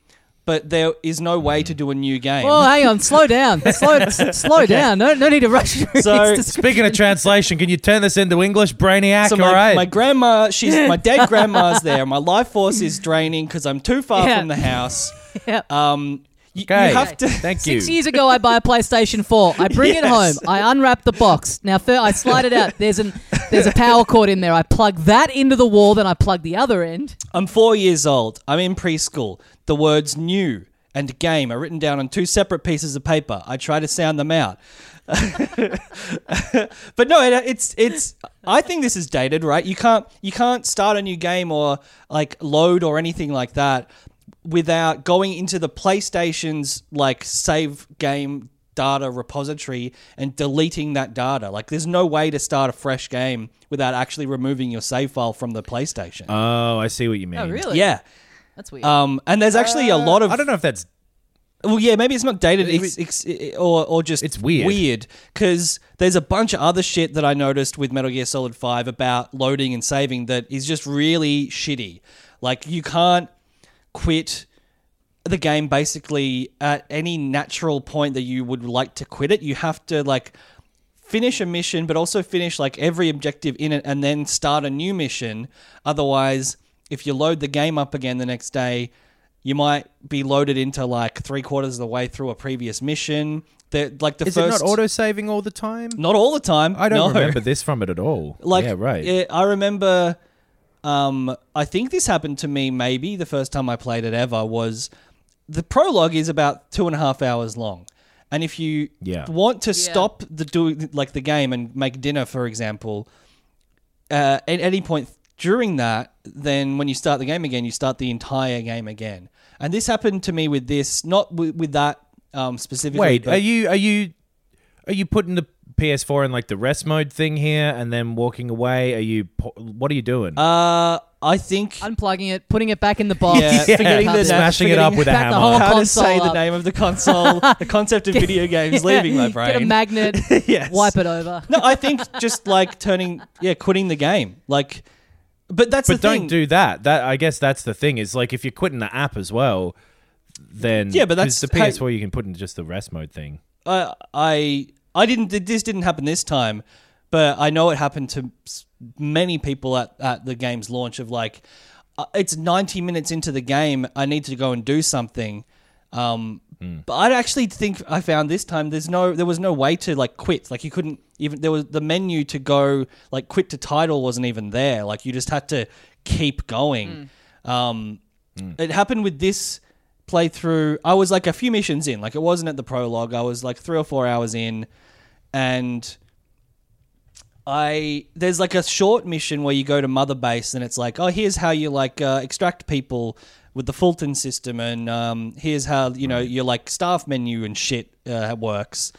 But there is no way to do a new game. Oh, hang on. Slow down. Slow, s- slow down. No, no need to rush through So- its Speaking of translation, can you turn this into English, Brainiac? so All my, right. my grandma, she's my dead grandma's there. My life force is draining because I'm too far Yeah. from the house. Yeah. Um, y- Okay. you have to. Thank you. Six years ago, I buy a PlayStation 4. I bring it home. I unwrap the box. Now, fir- I slide it out. There's an there's a power cord in there. I plug that into the wall. Then I plug the other end. I'm four years old. I'm in preschool. The words new and game are written down on two separate pieces of paper. I try to sound them out. but no, it, it's it's. I think this is dated, right? You can't you can't start a new game or like load or anything like that without going into the PlayStation's like save game data repository and deleting that data. Like, there's no way to start a fresh game without actually removing your save file from the PlayStation. Oh, I see what you mean. Oh, really? yeah. That's weird. Um, and there's actually a lot of I don't know if that's well, yeah, maybe it's not dated It's ex- or or just It's weird. Weird because there's a bunch of other shit that I noticed with Metal Gear Solid Five about loading and saving that is just really shitty. Like you can't quit the game basically at any natural point that you would like to quit it. You have to like finish a mission, but also finish like every objective in it, and then start a new mission. Otherwise, if you load the game up again the next day, you might be loaded into like three quarters of the way through a previous mission. The, like the Is first, it not auto saving all the time? Not all the time. I don't no. remember this from it at all. Like, yeah, right. eh, I remember. Um, I think this happened to me. Maybe the first time I played it ever was the prologue is about two and a half hours long, and if you Yeah. want to stop the do like the game and make dinner, for example, uh, at any point during that, then when you start the game again, you start the entire game again. And this happened to me with this, not with, with that um, specifically. Wait, but- are you are you are you putting the PS4 in like the rest mode thing here and then walking away? Are you po- what are you doing? Uh, I think Unplugging it, putting it back in the box, Yeah, forgetting forgetting the smashing it up with a Back the hammer. whole how to console say the up. name of the console, the concept of video games leaving my brain. Get a magnet, Yes. wipe it over. no, I think just like turning, yeah, quitting the game. Like, but that's but the don't thing. do that. That I guess that's the thing. Is like if you're quitting the app as well, then Yeah, but 'cause that's- the PS4 you can put in just the rest mode thing. I, I, I didn't. This didn't happen this time, but I know it happened to many people at at the game's launch. Of like, uh, it's ninety minutes into the game. I need to go and do something. Um, But I actually think I found this time there's no there was no way to like quit. Like you couldn't even there was the menu to go like quit to title wasn't even there. Like you just had to keep going. Um, It happened with this playthrough. I was like a few missions in. Like it wasn't at the prologue. I was like three or four hours in, and I there's like a short mission where you go to Mother Base and it's like, oh, here's how you like uh, extract people with the Fulton system, and um, here's how you know your like staff menu and shit uh, works.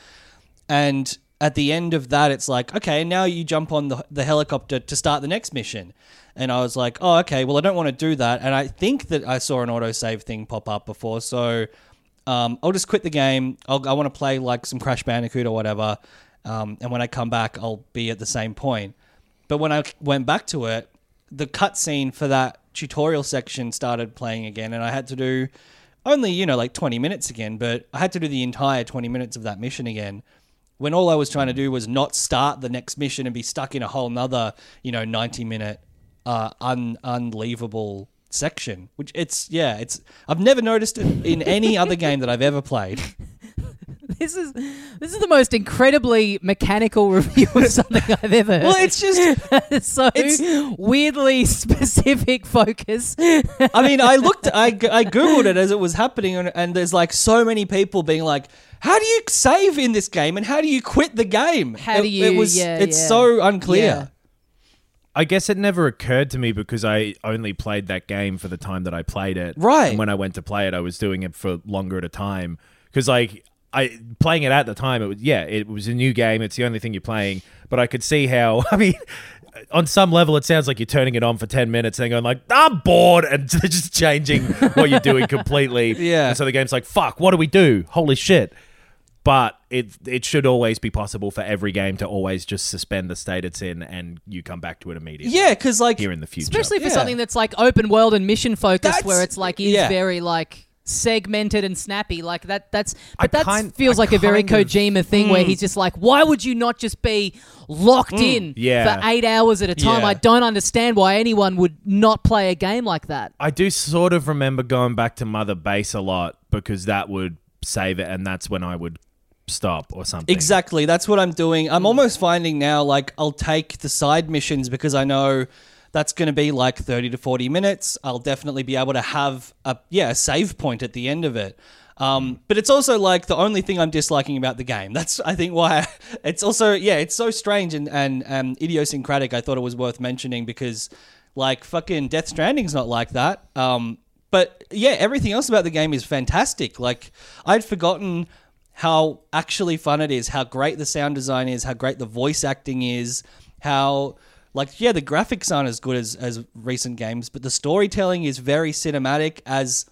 And at the end of that, it's like, okay, now you jump on the, the helicopter to start the next mission. And I was like, oh, okay, well, I don't want to do that. And I think that I saw an autosave thing pop up before. So um, I'll just quit the game. I'll, I want to play like some Crash Bandicoot or whatever. Um, and when I come back, I'll be at the same point. But when I went back to it, the cutscene for that tutorial section started playing again. And I had to do only, you know, like 20 minutes again. But I had to do the entire 20 minutes of that mission again when all I was trying to do was not start the next mission and be stuck in a whole nother, you know, 90 minute uh, un- unleavable section. Which it's, yeah, it's, I've never noticed it in any other game that I've ever played. This is this is the most incredibly mechanical review of something I've ever heard. Well, it's just, so it's- weirdly specific focus. I mean, I looked, I, I Googled it as it was happening, and, and there's like so many people being like, how do you save in this game and how do you quit the game? How It- do you- It was, yeah, it's yeah. so unclear. Yeah. I guess it never occurred to me because I only played that game for the time that I played it. Right. And when I went to play it, I was doing it for longer at a time because like I playing it at the time, it was yeah, it was a new game. It's the only thing you're playing, but I could see how. I mean. On some level, it sounds like you're turning it on for ten minutes and going like, "I'm bored," and just changing what you're doing completely. Yeah. And so the game's like, "Fuck, what do we do? Holy shit!" But it it should always be possible for every game to always just suspend the state it's in, and you come back to it immediately. Yeah, because like, here in the future. Especially for Yeah. something that's like open world and mission focused, That's- where it's like is yeah. very like segmented and snappy. Like that. That's but that feels I like a very of- Kojima thing, Mm. where he's just like, why would you not just be locked in Yeah. for eight hours at a time? Yeah. I don't understand why anyone would not play a game like that. I do sort of remember going back to Mother Base a lot because that would save it, and that's when I would stop or something. Exactly. That's what I'm doing. I'm almost finding now like I'll take the side missions because I know that's going to be like 30 to 40 minutes. I'll definitely be able to have a yeah, a save point at the end of it. Um, but it's also like the only thing I'm disliking about the game. That's I think why it's also yeah, it's so strange and and um, idiosyncratic. I thought it was worth mentioning because like fucking Death Stranding's not like that. Um, but yeah, everything else about the game is fantastic. Like I'd forgotten how actually fun it is, how great the sound design is, how great the voice acting is, how like yeah, the graphics aren't as good as as recent games, but the storytelling is very cinematic as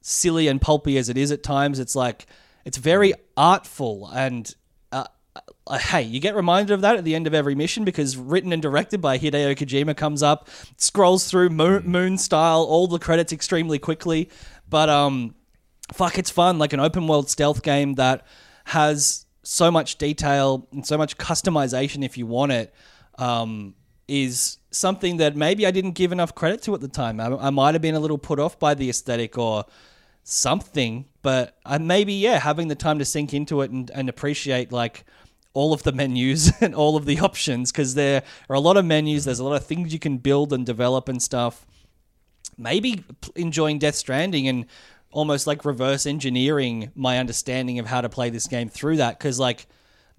silly and pulpy as it is at times. It's like it's very artful and uh, uh, hey, you get reminded of that at the end of every mission because written and directed by Hideo Kojima comes up, scrolls through moon, moon style, all the credits extremely quickly. But um, fuck, it's fun. Like an open world stealth game that has so much detail and so much customization if you want it. Um, is something that maybe I didn't give enough credit to at the time. I, I might have been a little put off by the aesthetic or something, but I maybe yeah, having the time to sink into it and, and appreciate like all of the menus and all of the options because there are a lot of menus. There's a lot of things you can build and develop and stuff. Maybe enjoying Death Stranding and almost like reverse engineering my understanding of how to play this game through that because like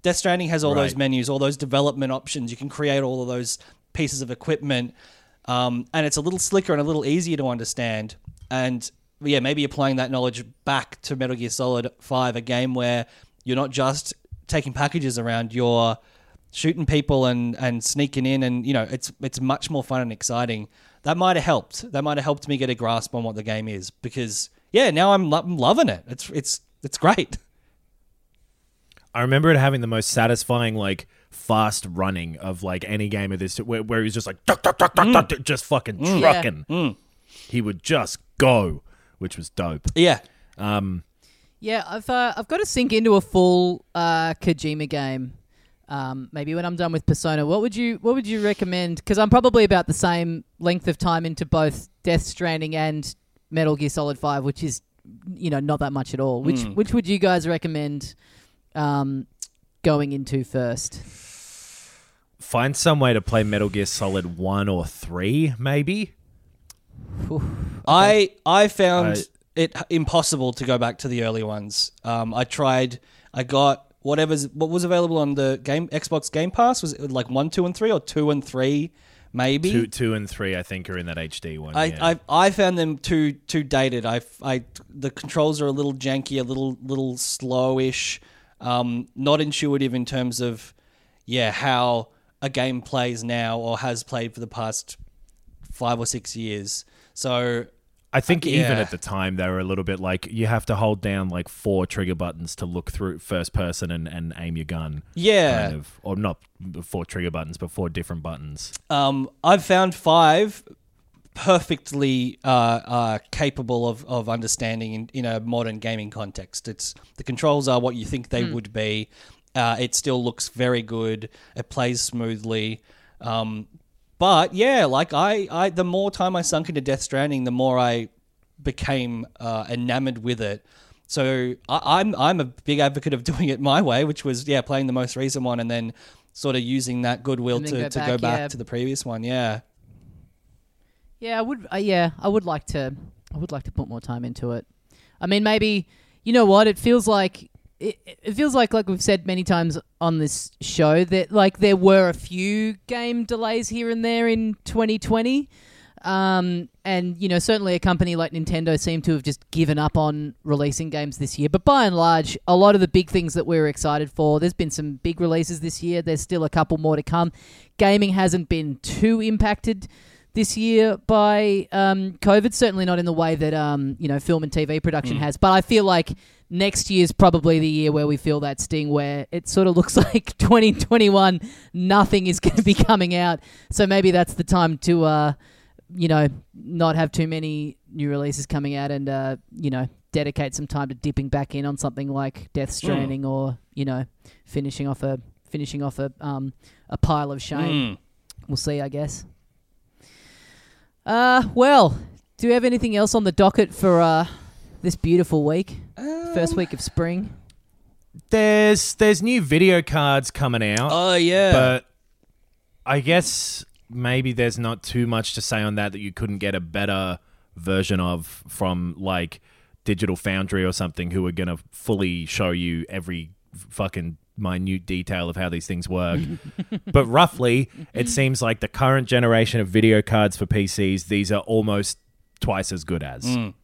Death Stranding has all those menus, all those development options. You can create all of those pieces of equipment, um, and it's a little slicker and a little easier to understand. And yeah, maybe applying that knowledge back to Metal Gear Solid Five, a game where you're not just taking packages around, you're shooting people and and sneaking in, and you know it's it's much more fun and exciting. That might have helped. That might have helped me get a grasp on what the game is because yeah, now I'm, lo- I'm loving it. It's it's it's great. I remember it having the most satisfying, like, fast running of like any game of this, where, where he was just like, duck, duck, duck, duck, duck, duck, just fucking trucking. He would just go, which was dope. Yeah, Yeah, I've uh, I've got to sink into a full uh, Kojima game. Um, maybe when I'm done with Persona, what would you what would you recommend? Because I'm probably about the same length of time into both Death Stranding and Metal Gear Solid Five, which is you know not that much at all. Which which would you guys recommend um, going into first? Find some way to play Metal Gear Solid 1 or 3, maybe. I I found I- it impossible to go back to the early ones. Um, I tried. I got whatever's what was available on the game Xbox Game Pass. Was it like one, two, and three, or two and three, maybe? Two, two and three, I think, are in that HD one. I, yeah. I I found them too too dated. I, I the controls are a little janky, a little little slowish, um, not intuitive in terms of yeah how a game plays now or has played for the past five or six years. So I think even yeah. at the time they were a little bit like you have to hold down like four trigger buttons to look through first person and, and aim your gun. yeah, Kind of, or not four trigger buttons, but four different buttons. Um, I've found five perfectly uh, uh, capable of, of understanding in, in a modern gaming context. It's the controls are what you think they would be. Uh, it still looks very good. It plays smoothly. Um, but yeah, like I, I, the more time I sunk into Death Stranding, the more I became uh, enamored with it. So I, I'm I'm a big advocate of doing it my way, which was yeah playing the most recent one and then sort of using that goodwill to, go to go back, back yeah. to the previous one. Yeah, Yeah, I would. Uh, yeah, I would like to. I would like to put more time into it. I mean, maybe you know what? It feels like it, it feels like like we've said many times on this show that like there were a few game delays here and there in 2020. Um, and you know, certainly a company like Nintendo seemed to have just given up on releasing games this year. But by and large, a lot of the big things that we were excited for, there's been some big releases this year. There's still a couple more to come. Gaming hasn't been too impacted this year by um, COVID. Certainly not in the way that um, you know film and TV production has. But I feel like next year's probably the year where we feel that sting, where it sort of looks like 2021, nothing is going to be coming out. So maybe that's the time to. Uh, you know, not have too many new releases coming out and, uh, you know, dedicate some time to dipping back in on something like Death Stranding or, you know, finishing off a finishing off a um, a pile of shame. Mm. We'll see, I guess. Uh, well, do you have anything else on the docket for uh, this beautiful week? First um, week of spring. There's there's new video cards coming out, Oh yeah, but I guess maybe there's not too much to say on that that you couldn't get a better version of from like Digital Foundry or something who are going to fully show you every fucking minute detail of how these things work. but roughly, it seems like the current generation of video cards for PCs, these are almost twice as good as. Mm.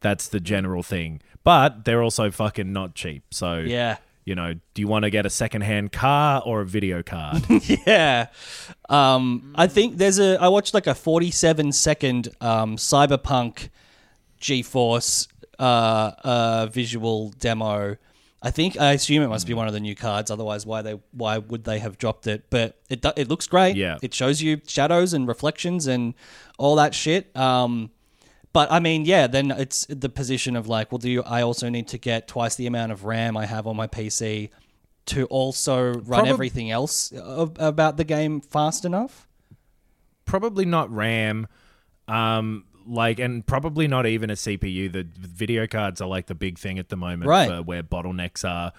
That's the general thing. But they're also fucking not cheap. So Yeah. you know, do you want to get a secondhand car or a video card? Yeah. Um, I think there's a. I watched like a 47 second um, Cyberpunk GeForce uh, uh, visual demo. I think I assume it must be one of the new cards. Otherwise, why they why would they have dropped it? But it it looks great. Yeah. It shows you shadows and reflections and all that shit. Um, but I mean, yeah, then it's the position of like, well, do you, I also need to get twice the amount of RAM I have on my PC to also run Probab- everything else a- about the game fast enough? probably not RAM. Um, like, and probably not even a CPU. The video cards are like the big thing at the moment Right. for where bottlenecks are.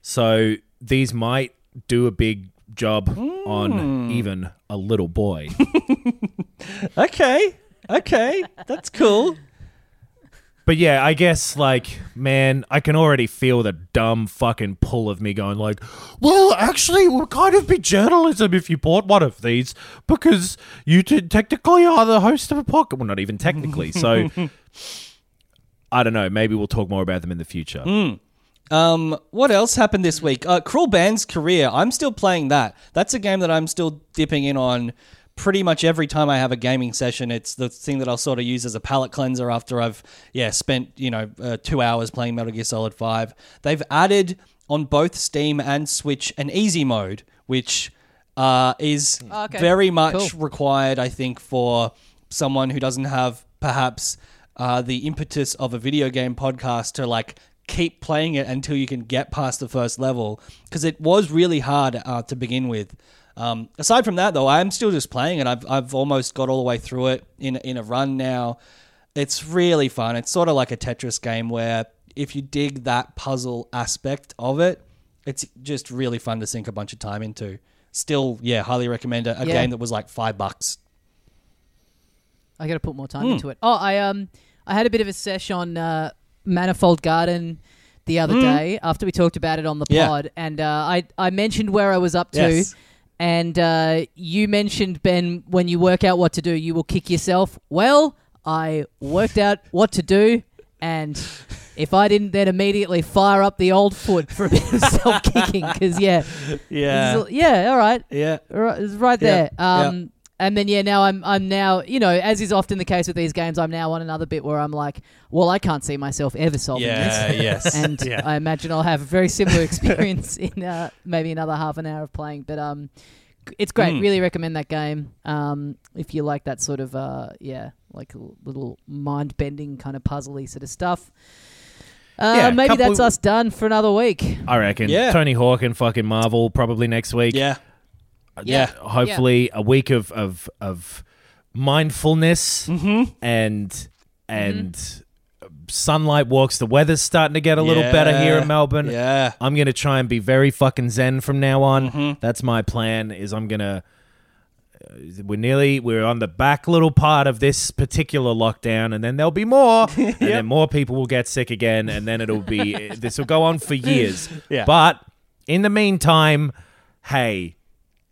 So these might do a big job Hmm. on even a little boy. Okay, okay, that's cool. But yeah, I guess like man, I can already feel the dumb fucking pull of me going like, well, actually, it would kind of be journalism if you bought one of these because you t- technically are the host of a podcast. Well, not even technically. So I don't know. Maybe we'll talk more about them in the future. Um, what else happened this week? Uh, Cruel Band's career. I'm still playing that. That's a game that I'm still dipping in on. Pretty much every time I have a gaming session, it's the thing that I'll sort of use as a palate cleanser after I've yeah spent you know uh, two hours playing Metal Gear Solid Five. They've added on both Steam and Switch an easy mode, which uh, is Okay. very much Cool. required, I think, for someone who doesn't have perhaps uh, the impetus of a video game podcast to like keep playing it until you can get past the first level because it was really hard uh, to begin with. Um, aside from that, though, I'm still just playing it. I've I've almost got all the way through it in in a run now. It's really fun. It's sort of like a Tetris game where if you dig that puzzle aspect of it, it's just really fun to sink a bunch of time into. Still, yeah, highly recommend it. A Yeah. game that was like five bucks. I got to put more time Hmm. into it. Oh, I um, I had a bit of a sesh on uh, Manifold Garden the other day after we talked about it on the. Yeah. pod, and uh, I I mentioned where I was up to, Yes. And uh, you mentioned Ben when you work out what to do, you will kick yourself. Well, I worked out what to do, and. If I didn't then immediately fire up the old foot for a bit of self kicking, because yeah, Yeah, yeah, all right, yeah. Right, it's right Yeah, there. Um, And then yeah, now I'm I'm now you know as is often the case with these games, I'm now on another bit where I'm like, well, I can't see myself ever solving Yeah, this. yes. And yeah. I imagine I'll have a very similar experience in uh, maybe another half an hour of playing. But um, it's great. Mm. Really recommend that game. Um, if you like that sort of uh, yeah, like a little mind bending kind of puzzly sort of stuff. Uh, Yeah, maybe that's us done for another week. I reckon. Yeah. Tony Hawk and fucking Marvel probably next week. yeah. Yeah. Hopefully a week of of of mindfulness Mm-hmm. and and sunlight walks. The weather's starting to get a little better here in Melbourne. Yeah. I'm gonna try and be very fucking zen from now on. Mhm. That's my plan. Is I'm gonna. uh, We're nearly we're on the back little part of this particular lockdown, and then there'll be more, and then more people will get sick again, and then it'll be this will go on for years. Yeah. But in the meantime, hey,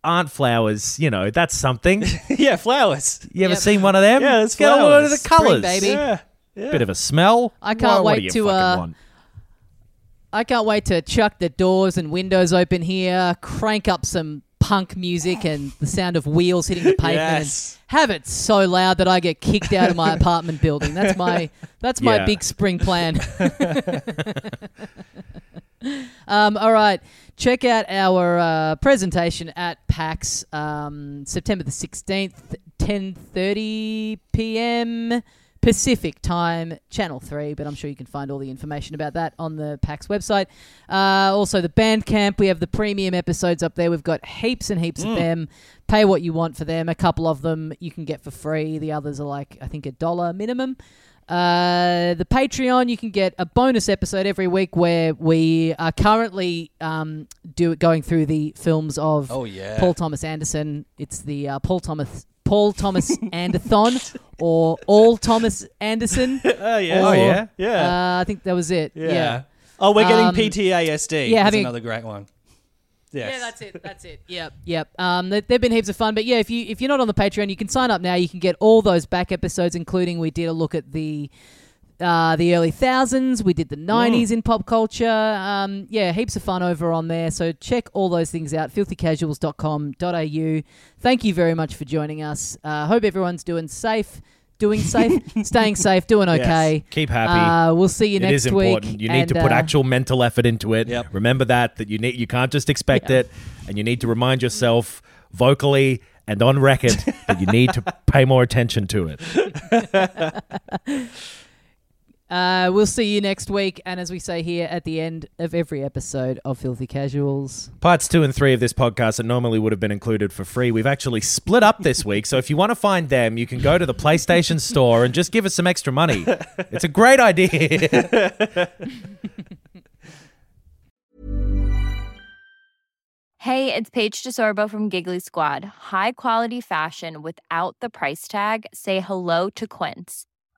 aren't flowers? You know that's something. yeah, flowers. You ever Yep. seen one of them? Yeah, there's Get a load of flowers. the colours, Spring, baby. Yeah. yeah. Bit of a smell. I can't What- what wait do you to, fucking uh, want? I can't wait to chuck the doors and windows open here, crank up some punk music and the sound of wheels hitting the pavement, Yes. and have it so loud that I get kicked out of my apartment building. That's my that's my Yeah. big spring plan. um, all right, check out our uh, presentation at PAX um, September the sixteenth, ten thirty p.m. Pacific time, Channel 3, but I'm sure you can find all the information about that on the PAX website. Uh, also, the Bandcamp, we have the premium episodes up there. We've got heaps and heaps of them. Pay what you want for them. A couple of them you can get for free. The others are like, I think, a dollar minimum. Uh, the Patreon, you can get a bonus episode every week where we are currently um, do going through the films of Oh yeah. Paul Thomas Anderson. It's the uh, Paul Thomas Paul Thomas Anderthon or All Thomas Anderson. Oh yeah. Or, Oh, yeah? Yeah. Uh, I think that was it. yeah. Yeah. Oh, we're getting Um, PTASD. yeah, That's having- another great one. Yes. Yeah, that's it. That's it. Yep, yep. Um, they, they've been heaps of fun. But yeah, if you if you're not on the Patreon, you can sign up now. You can get all those back episodes, including we did a look at the uh, the early thousands. We did the nineties in pop culture. Um, yeah, heaps of fun over on there. So check all those things out. Filthycasuals.com.au. Thank you very much for joining us. Uh, hope everyone's doing safe, doing safe, staying safe, doing okay. Keep happy. Uh, we'll see you It next is important. week. You need to put uh, actual mental effort into it. Yep. Remember that that you need you can't just expect it and you need to remind yourself vocally and on record that you need to pay more attention to it. Uh, we'll see you next week. And as we say here at the end of every episode of Filthy Casuals. Parts two and three of this podcast that normally would have been included for free, we've actually split up this week. So if you want to find them, you can go to the PlayStation Store and just give us some extra money. It's a great idea. Hey, it's Paige DeSorbo from Giggly Squad. High quality fashion without the price tag. Say hello to Quince.